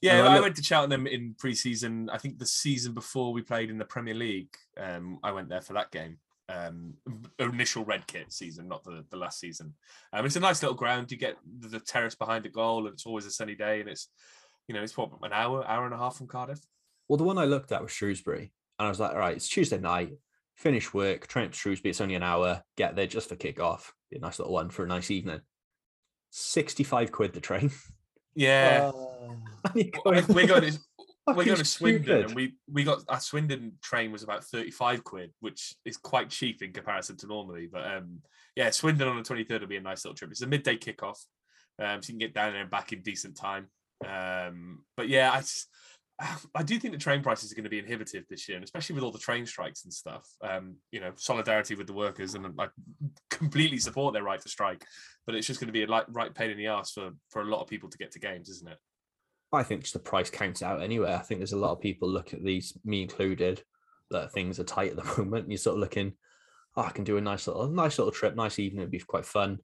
Yeah, I I, went to Cheltenham in pre-season. I think the season before we played in the Premier League, um, I went there for that game. Um, initial red kit season, not the, the last season. Um, it's a nice little ground. You get the, the terrace behind the goal, and it's always a sunny day. And it's, you know, it's what an hour, hour and a half from Cardiff. Well, the one I looked at was Shrewsbury, and I was like, all right, it's Tuesday night, finish work, train to Shrewsbury. It's only an hour. Get there just for kick off. Be a nice little one for a nice evening. Sixty-five quid the train. Yeah, Uh, And you're Well, going, we're going to we're going to Swindon, stupid." and we we got our Swindon train was about thirty five quid, which is quite cheap in comparison to normally. But um, yeah, Swindon on the twenty third will be a nice little trip. It's a midday kickoff, um, so you can get down there and back in decent time. Um, but yeah, I just, I do think the train prices are going to be inhibitive this year, and especially with all the train strikes and stuff. Um, you know, solidarity with the workers, and I completely support their right to strike. But it's just going to be a like right pain in the ass for for a lot of people to get to games, isn't it? I think just the price counts out anyway. I think there's a lot of people look at these, me included, that things are tight at the moment. And you're sort of looking, oh, I can do a nice little, nice little trip, nice evening, it'd be quite fun.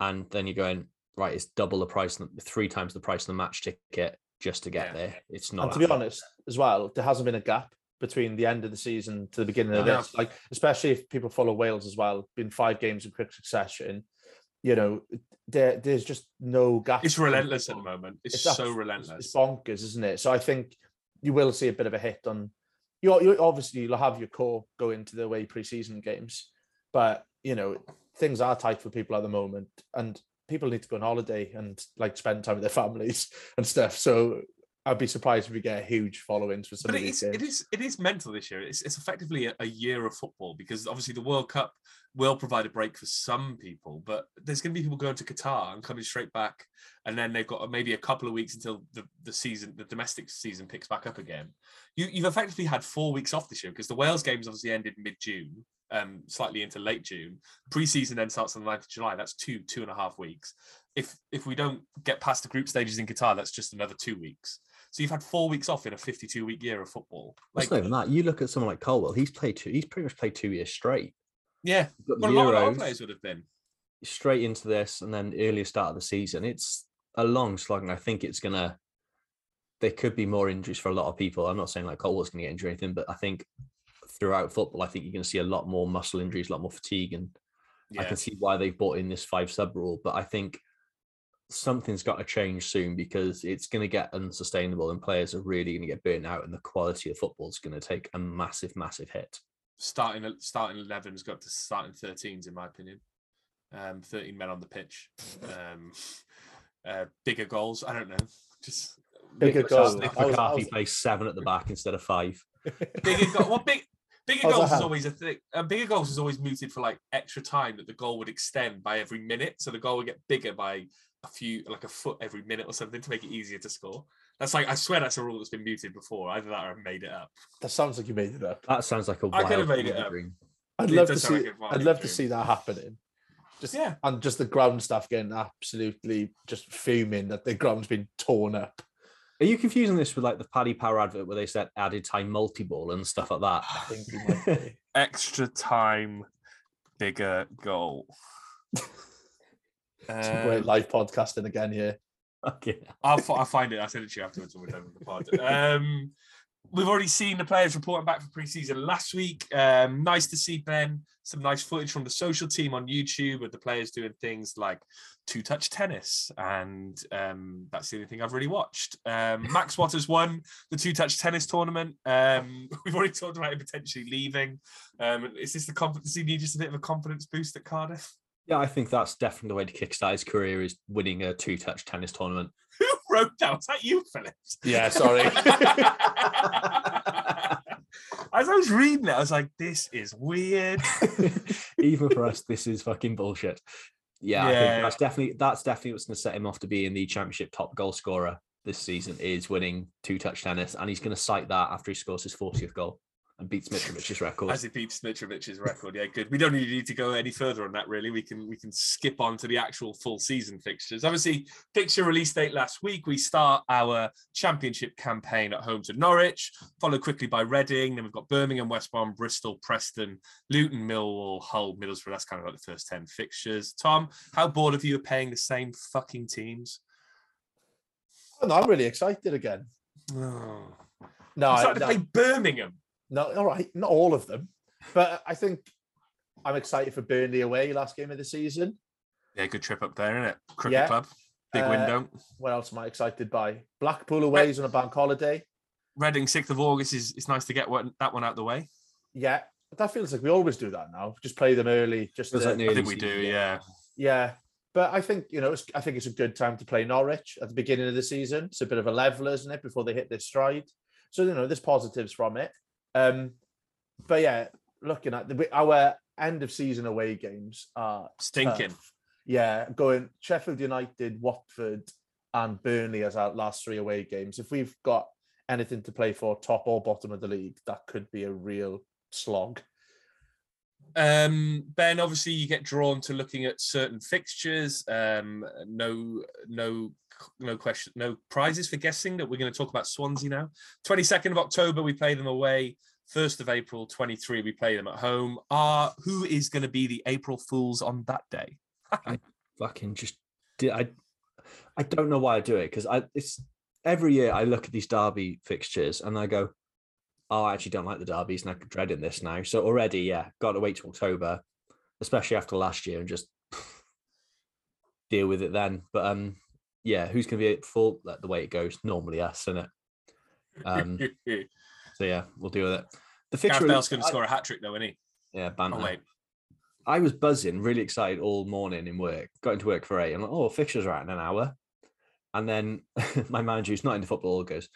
And then you're going, right, it's double the price, three times the price of the match ticket just to get Yeah. there. It's not. and to be honest, as well, there hasn't been a gap between the end of the season to the beginning of No. this. Like, especially if people follow Wales as well, been five games in quick succession. You know, there, there's just no gap. It's relentless at the moment. It's, It's so relentless. It's bonkers, isn't it? So I think you will see a bit of a hit on. You you obviously you'll have your core go into the away preseason games, but you know things are tight for people at the moment, and people need to go on holiday and like spend time with their families and stuff. So I'd be surprised if we get huge followings for some But of it these is, games. it is it is mental this year. It's, it's effectively a, a year of football because obviously the World Cup will provide a break for some people, but there's going to be people going to Qatar and coming straight back, and then they've got uh, maybe a couple of weeks until the, the season, the domestic season picks back up again. You, you've effectively had four weeks off this year because the Wales games obviously ended mid June, um, slightly into late June. Preseason then starts on the 9th of July. That's two two and a half weeks. If if we don't get past the group stages in Qatar, that's just another two weeks. So you've had four weeks off in a 52 week year of football. Like, it's not even that. You look at someone like Colwill. He's played two. He's pretty much played two years straight. yeah, got well, a lot, of players would have been. straight into this, and then earlier start of the season. It's a long slog, and I think it's gonna. There could be more injuries for a lot of people. I'm not saying like Colwill's gonna get injured or anything, but I think throughout football, I think you're gonna see a lot more muscle injuries, a lot more fatigue, and I can see why they've brought in this five sub rule. But I think something's got to change soon because it's going to get unsustainable and players are really going to get burnt out and the quality of football is going to take a massive massive hit Starting starting 11's got to starting 13s, in my opinion. Um, 13 men on the pitch. Um, uh, bigger goals. I don't know. Just Bigger goals. Mick I was- McCarthy plays seven at the back instead of five bigger goal. Well, big. Bigger How's goals is always a thing. Uh, bigger goals is always mooted for like extra time that the goal would extend by every minute, so the goal would get bigger by a few, like a foot every minute or something, to make it easier to score. That's like I swear that's a rule that's been muted before. Either that or I made it up. That sounds like you made it up. that sounds like a I wild could have made it fever up. dream. I'd It love to see. like I'd love to see that happening. Just Yeah. and just the ground staff getting absolutely just fuming that the ground's been torn up. Are you confusing this with like the Paddy Power advert where they said added time multi ball and stuff like that? I think we might be. Extra time, bigger goal. Some Um, great live podcasting again here. okay. I'll, fi- I'll find it. I'll send it to you afterwards when we're done with the pod. Um, we've already seen the players reporting back for preseason last week. Um, nice to see Ben. Some nice footage from the social team on YouTube with the players doing things like two touch tennis, and um, that's the only thing I've really watched. Um, Max Watters won the two touch tennis tournament. Um, we've already talked about him potentially leaving. Um, is this the confidence? He need just a bit of a confidence boost at Cardiff? Yeah, I think that's definitely the way to kickstart his career is winning a two touch tennis tournament. Who wrote that? Was that you, Phillips? Yeah, sorry. As I was reading it, I was like, "This is weird." Even for us, this is fucking bullshit. Yeah, I think that's definitely that's definitely what's going to set him off to be in the championship top goal scorer this season is winning two touch tennis, and he's going to cite that after he scores his 40th goal and beats Mitrovic's record. As he beats Mitrovic's record, yeah, good. We don't really need to go any further on that. Really, we can we can skip on to the actual full season fixtures. Obviously, fixture release date last week. We start our championship campaign at home to Norwich, followed quickly by Reading. Then we've got Birmingham, West Brom, Bristol, Preston, Luton, Millwall, Hull, Middlesbrough. That's kind of like the first ten fixtures. Tom, how bored of you of paying the same fucking teams? Oh, no, I'm really excited again. Oh. No, I'm starting no, to play Birmingham. No, all right, not all of them, but I think I'm excited for Burnley away last game of the season. Yeah, good trip up there, isn't it? Cricket Yeah. club, big Uh, window. What else am I excited by? Blackpool away is on a bank holiday. Reading, sixth of August is it's nice to get one, that one out the way. Yeah, but that feels like we always do that now. Just play them early. Just to- like the I think we do, season, yeah. Yeah, but I think you know, it's, I think it's a good time to play Norwich at the beginning of the season. It's a bit of a leveler, isn't it, before they hit their stride? So you know, there's positives from it. Um, but yeah, looking at the our end of season away games are Stinking. tough. Yeah, going Sheffield United, Watford, and Burnley as our last three away games. If we've got anything to play for, top or bottom of the league, that could be a real slog. Um, ben, obviously, you get drawn to looking at certain fixtures. Um, no, no, no question, no prizes for guessing that we're going to talk about Swansea now. Twenty second of October, we play them away. First of April, twenty three, we play them at home. Uh, who is going to be the April Fools on that day? I fucking just did I I don't know why I do it because I it's every year I look at these derby fixtures and I go, Oh, I actually don't like the derbies and I'm dreading this now. So already, yeah, got to wait till October, especially after last year and just deal with it then. But um yeah, who's gonna be at fault that the way it goes? Normally us, isn't it? Um so yeah, we'll deal with it. The fixture Gareth Bale's going to score a hat trick, though, isn't he? yeah, banter. Oh wait, I was buzzing, really excited all morning in work. Got into work for eight. I'm like, oh, fixtures are out in an hour. And then my manager, who's not into football, goes,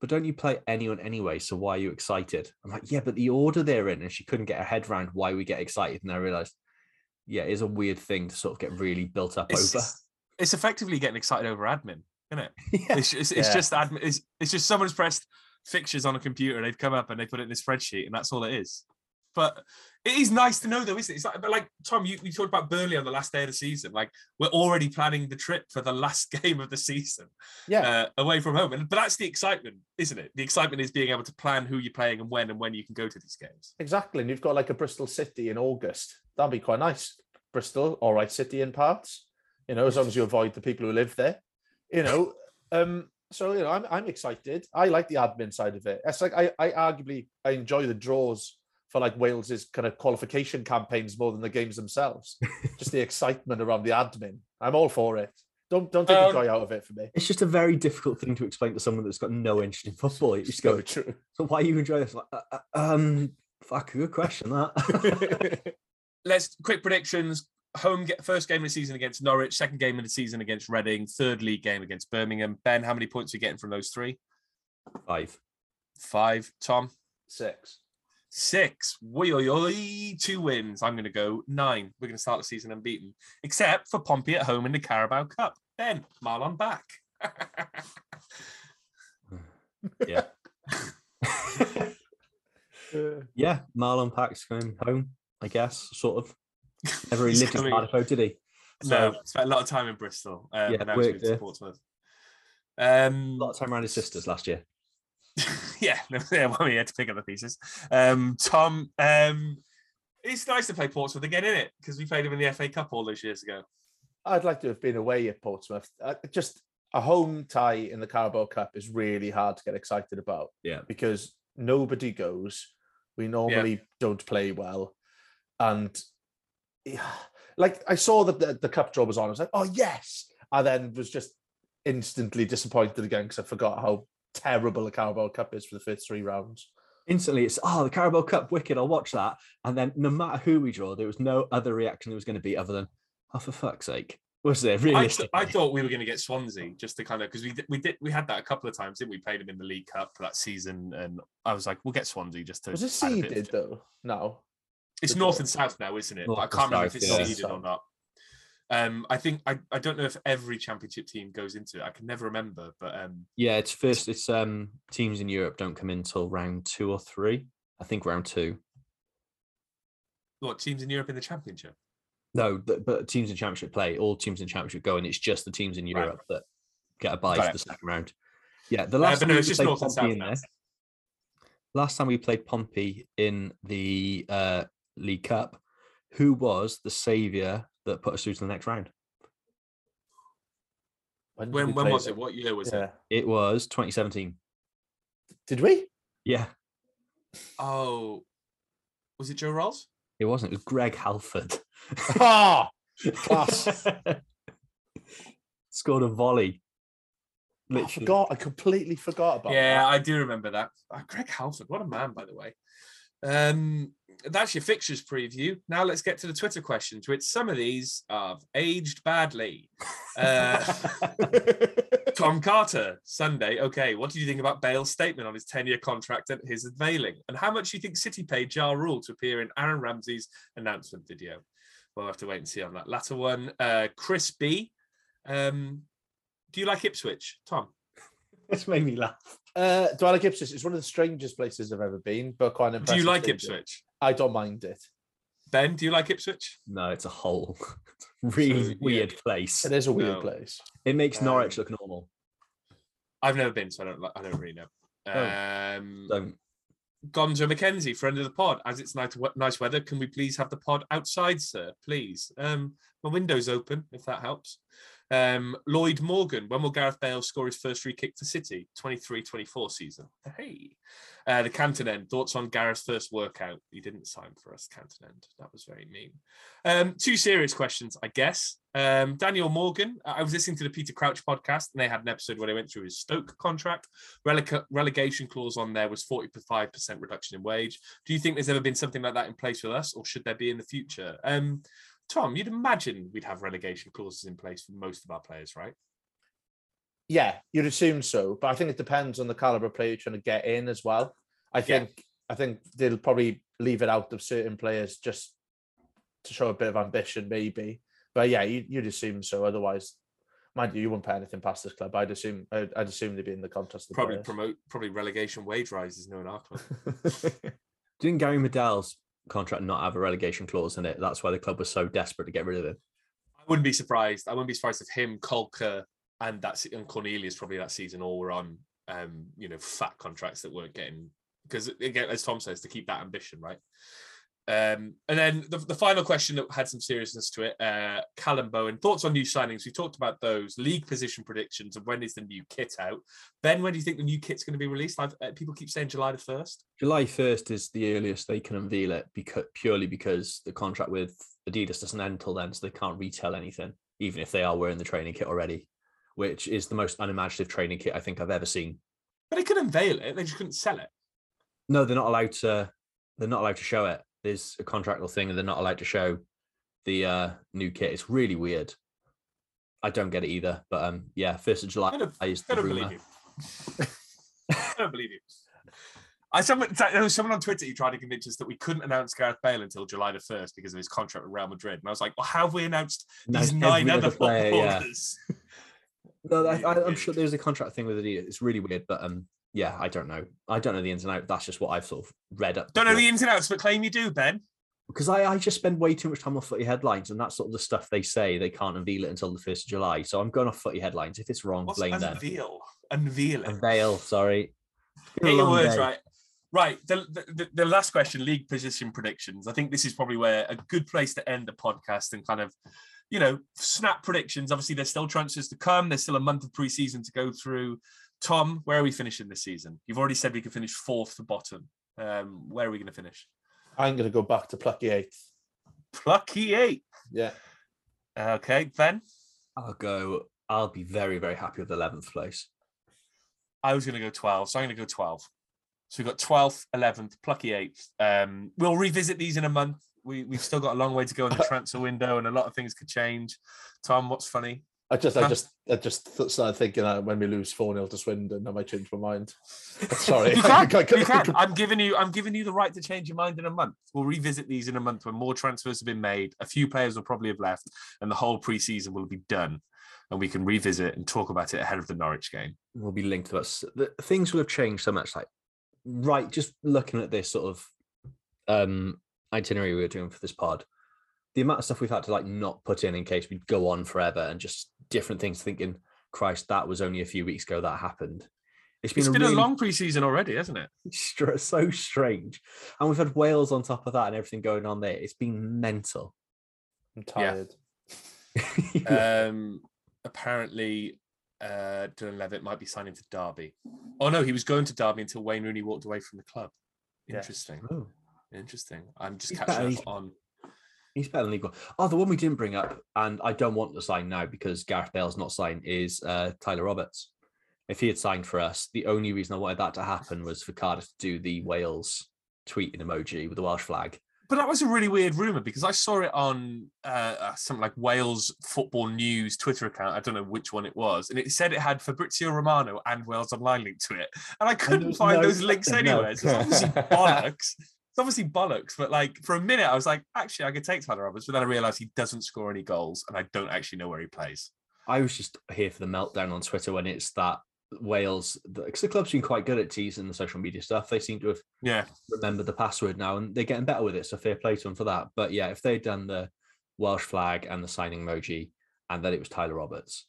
but don't you play anyone anyway? So why are you excited? I'm like, yeah, but the order they're in, and she couldn't get her head around why we get excited. And I realized, yeah, it is a weird thing to sort of get really built up It's, over. it's effectively getting excited over admin, isn't it? yeah. It's, it's, it's Yeah. just admin. It's, it's just someone's pressed fixtures on a computer. They've come up and they put it in a spreadsheet, and that's all it is. But it is nice to know, though, isn't it? It's like, but like Tom, you, you talked about Burnley on the last day of the season. Like we're already planning the trip for the last game of the season Yeah, uh, away from home, and but that's the excitement, isn't it? The excitement is being able to plan who you're playing and when, and when you can go to these games. exactly. And you've got like a Bristol City in August. That'd be quite nice. Bristol, all right, city in parts. You know, as long as you avoid the people who live there. You know, um, so you know, I'm I'm excited. I like the admin side of it. It's like I I arguably I enjoy the draws for like Wales's kind of qualification campaigns more than the games themselves. Just the excitement around the admin. I'm all for it. Don't don't take Um, the joy out of it for me. It's just a very difficult thing to explain to someone that's got no interest in football. You just So go, true. so why you enjoy this? Like, uh, uh, um, fuck, good question that. Let's quick predictions. Home get first game of the season against Norwich, second game of the season against Reading, third league game against Birmingham. Ben, how many points are you getting from those three? Five. Five. Tom, Six. Six. Woi, oi, oi, two wins. I'm going to go nine. We're going to start the season unbeaten, except for Pompey at home in the Carabao Cup. Ben, Marlon Pack. Yeah. Yeah, Marlon Pack's going home, I guess, sort of. Never really He's lived in coming- Cardiff, did he? no, So- spent a lot of time in Bristol. Um, Yeah, and now he's worked moved to there. Portsmouth. A Um, lot of time around his sisters last year. yeah, no, yeah, well, we had to pick up the pieces. Um, Tom, um, it's nice to play Portsmouth again, isn't it? Because we played them in the FA Cup all those years ago. I'd like to have been away at Portsmouth. Uh, just a home tie in the Carabao Cup is really hard to get excited about. Yeah. because nobody goes. We normally don't play well, and yeah, like I saw that the, the cup draw was on. I was like, oh yes, and then was just instantly disappointed again because I forgot how terrible the Carabao Cup is for the first three rounds. Instantly, it's, oh, the Carabao Cup, wicked, I'll watch that. And then no matter who we draw, there was no other reaction there was going to be other than, oh, for fuck's sake. Was there I, th- I thought we were going to get Swansea just to kind of because we did, we did we had that a couple of times, didn't we? Played them in the League Cup that season, and I was like, we'll get Swansea just to. Was it add a bit of- seeded though? No. It's north and south now, isn't it? North I can't remember if it's yeah. seeded or not. Um, I think I, I don't know if every championship team goes into it. I can never remember, but um, Yeah, it's first. It's um teams in Europe don't come in till round two or three. I think round two. what teams in Europe in the championship? No, but, but teams in Championship play. All teams in Championship go, and it's just the teams in Right. Europe that get a bye Got for it. the second round. Yeah, the Uh, last but time no, we it's just played north Pompey south in now. there. Last time we played Pompey in the uh, League Cup, who was the saviour that put us through to the next round? did When when was it? What year was Yeah. it? It was 2017. Did we? Yeah, Oh, was it Joe Ralls? it wasn't. It was Greg Halford. Ah, class. Scored a volley. I forgot. I completely forgot about. Yeah, that. I do remember that. Uh, Greg Halford, what a man, by the way. Um, that's your fixtures preview. Now let's get to the Twitter questions, which some of these have aged badly. Uh, Tom Carter, Sunday. Okay, what did you think about Bale's statement on his 10 year contract and his unveiling? And how much do you think City paid Ja Rule to appear in Aaron Ramsey's announcement video? Well, we'll have to wait and see on that latter one. Uh, Chris B. Um, do you like Ipswich, Tom? This made me laugh. Uh, do I like Ipswich? It's one of the strangest places I've ever been, but quite an Do you like stadium. Ipswich? I don't mind it. Ben, do you like Ipswich? No, it's a hole. really So, yeah. weird place. It is a weird No. place. It makes Norwich Um, look normal. I've never been, so I don't. I don't really know. Oh. Um, Don't. Gonzo McKenzie, friend of the pod. As it's nice, nice weather, can we please have the pod outside, sir? Please. Um, my window's open, if that helps. Um, Lloyd Morgan, when will Gareth Bale score his first free kick for City? 23-24 season. Hey. Uh, the Canton End, thoughts on Gareth's first workout? He didn't sign for us, Canton End. That was very mean. Um, two serious questions, I guess. Um, Daniel Morgan, I was listening to the Peter Crouch podcast and they had an episode where they went through his Stoke contract. Releg- relegation clause on there was 45% reduction in wage. Do you think there's ever been something like that in place with us or should there be in the future? Um, Tom, you'd imagine we'd have relegation clauses in place for most of our players, right? Yeah, you'd assume so, but I think it depends on the caliber of player you're trying to get in as well. I Yeah. think I think they'll probably leave it out of certain players just to show a bit of ambition, maybe. But yeah, you, you'd assume so. Otherwise, mind you, you wouldn't pay anything past this club. I'd assume I'd, I'd assume they'd be in the contest. Probably players. promote probably relegation wage rises no in our club. Didn't Gary Medel's contract not have a relegation clause in it? That's why the club was so desperate to get rid of him. I wouldn't be surprised. I wouldn't be surprised if him, Caulker, and that and Cornelius probably that season all were on um, you know, fat contracts that weren't getting because again, as Tom says, to keep that ambition, right? Um, and then the, the final question that had some seriousness to it, uh, Callum Bowen, thoughts on new signings? We talked about those league position predictions and when is the new kit out? Ben, when do you think the new kit's going to be released? I've, uh, people keep saying July the first. July 1st is the earliest they can unveil it because purely because the contract with Adidas doesn't end until then, so they can't retell anything, even if they are wearing the training kit already, which is the most unimaginative training kit I think I've ever seen. But they could unveil it; they just couldn't sell it. No, they're not allowed to. They're not allowed to show it. There's a contractual thing, and they're not allowed to show the uh, new kit. It's really weird. I don't get it either. But um, yeah, first of July I don't, is I don't rumor. believe you. I don't believe you. I someone there was someone on Twitter who tried to convince us that we couldn't announce Gareth Bale until July the first because of his contract with Real Madrid, and I was like, "Well, how have we announced these nine other player, yeah. No, I, I, I'm sure there's a contract thing with Adidas. It's really weird, but um, yeah, I don't know. I don't know the ins and outs. That's just what I've sort of read up. Don't know the ins and outs, but claim you do, Ben. because I, I just spend way too much time on footy headlines, and that's sort of the stuff they say they can't unveil it until the first of July. So I'm going off footy headlines. If it's wrong, What's blame them. unveil? Unveil. Unveil, sorry. Get your words day. right. Right. The, the, the- the last question, league position predictions. I think this is probably where a good place to end the podcast and kind of, you know, snap predictions. Obviously, there's still transfers to come. There's still a month of preseason to go through. Tom, where are we finishing this season? You've already said we could finish fourth to bottom. Um, where are we going to finish? I'm going to go back to plucky eighth. Plucky eight. Yeah, Okay, Ben. I'll go. I'll be very, very happy with 11th place. I was going to go 12, so I'm going to go 12. So we've got 12th, 11th, plucky 8th. Um, we'll revisit these in a month. We, we've still got a long way to go in the transfer window and a lot of things could change. Tom, what's funny? I just, I just, I just th- started thinking that when we lose four 0 to Swindon, I might change my mind. Sorry, You I- can, I- I- you can. I'm giving you I'm giving you the right to change your mind in a month. We'll revisit these in a month when more transfers have been made. A few players will probably have left, and the whole preseason will be done. And we can revisit and talk about it ahead of the Norwich game. We'll be linked to us. The, things will have changed so much. Like, right, just looking at this sort of um itinerary we were doing for this pod, the amount of stuff we've had to like not put in in case we'd go on forever, and just different things. Thinking, Christ, that was only a few weeks ago that happened. It's been, It's a, been really a long preseason already, hasn't it? str- so strange, and we've had Wales on top of that and everything going on there. It's been mental. I'm tired. Um, apparently, uh, Dylan Levitt might be signing for Derby. Oh no, he was going to Derby until Wayne Rooney walked away from the club. Yeah. Interesting. Oh. Interesting. I'm just He's catching better, up on. He's better than One. Oh, the one we didn't bring up, and I don't want to sign now because Gareth Bale's not signed, is uh, Tyler Roberts. If he had signed for us, the only reason I wanted that to happen was for Cardiff to do the Wales tweeting emoji with the Welsh flag. But that was a really weird rumor because I saw it on uh, uh, something like Wales Football News Twitter account. I don't know which one it was, and it said it had Fabrizio Romano and Wales Online linked to it, and I couldn't there's find no those links fucking- no. anywhere. So it's obviously bollocks. It's obviously bollocks. But like for a minute, I was like, actually, I could take Tyler Roberts, but then I realized he doesn't score any goals, and I don't actually know where he plays. I was just here for the meltdown on Twitter when it's that Wales, because the club's been quite good at teasing the social media stuff. They seem to have Yeah, remembered the password now and they're getting better with it. So fair play to them for that. But yeah, if they'd done the Welsh flag and the signing emoji and that it was Tyler Roberts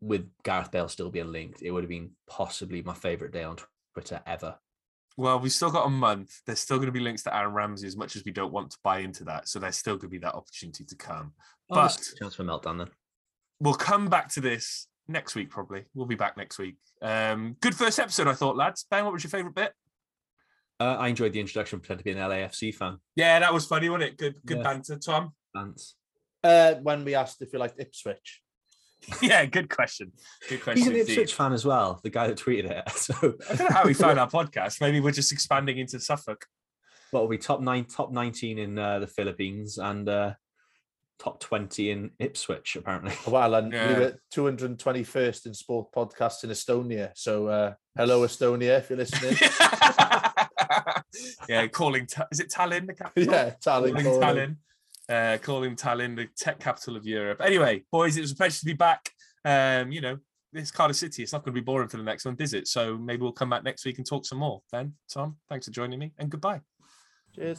with Gareth Bale still being linked, it would have been possibly my favorite day on Twitter ever. Well, we've still got a month. There's still going to be links to Aaron Ramsey as much as we don't want to buy into that. So there's still going to be that opportunity to come. Oh, But- chance for meltdown then. we'll come back to this next week. Probably we'll be back next week. Um, good first episode, I thought, lads. Ben, what was your favourite bit? Uh, I enjoyed the introduction. Pretend to be an LAFC fan. Yeah, that was funny, wasn't it? Good, good Yeah. banter, Tom. Thanks. Uh, when we asked if you liked Ipswich. yeah, good question. Good question. He's an. Ipswich fan as well. The guy that tweeted it. So I don't know how we found our podcast. Maybe we're just expanding into Suffolk. what will be top nine, top nineteen in uh, the Philippines and uh, top twenty in Ipswich apparently. Well, and Yeah. we were 221st in sport podcasts in Estonia. So, uh, hello, Estonia, if you're listening. yeah, calling. Ta- is it Tallinn, the capital? yeah, Tallinn. calling calling. Tallinn. Uh, calling Tallinn the tech capital of Europe. Anyway, boys, it was a pleasure to be back. Um, you know, this Cardiff City, it's not going to be boring for the next one, is it? So maybe we'll come back next week and talk some more. Then, Tom, thanks for joining me and goodbye. Cheers.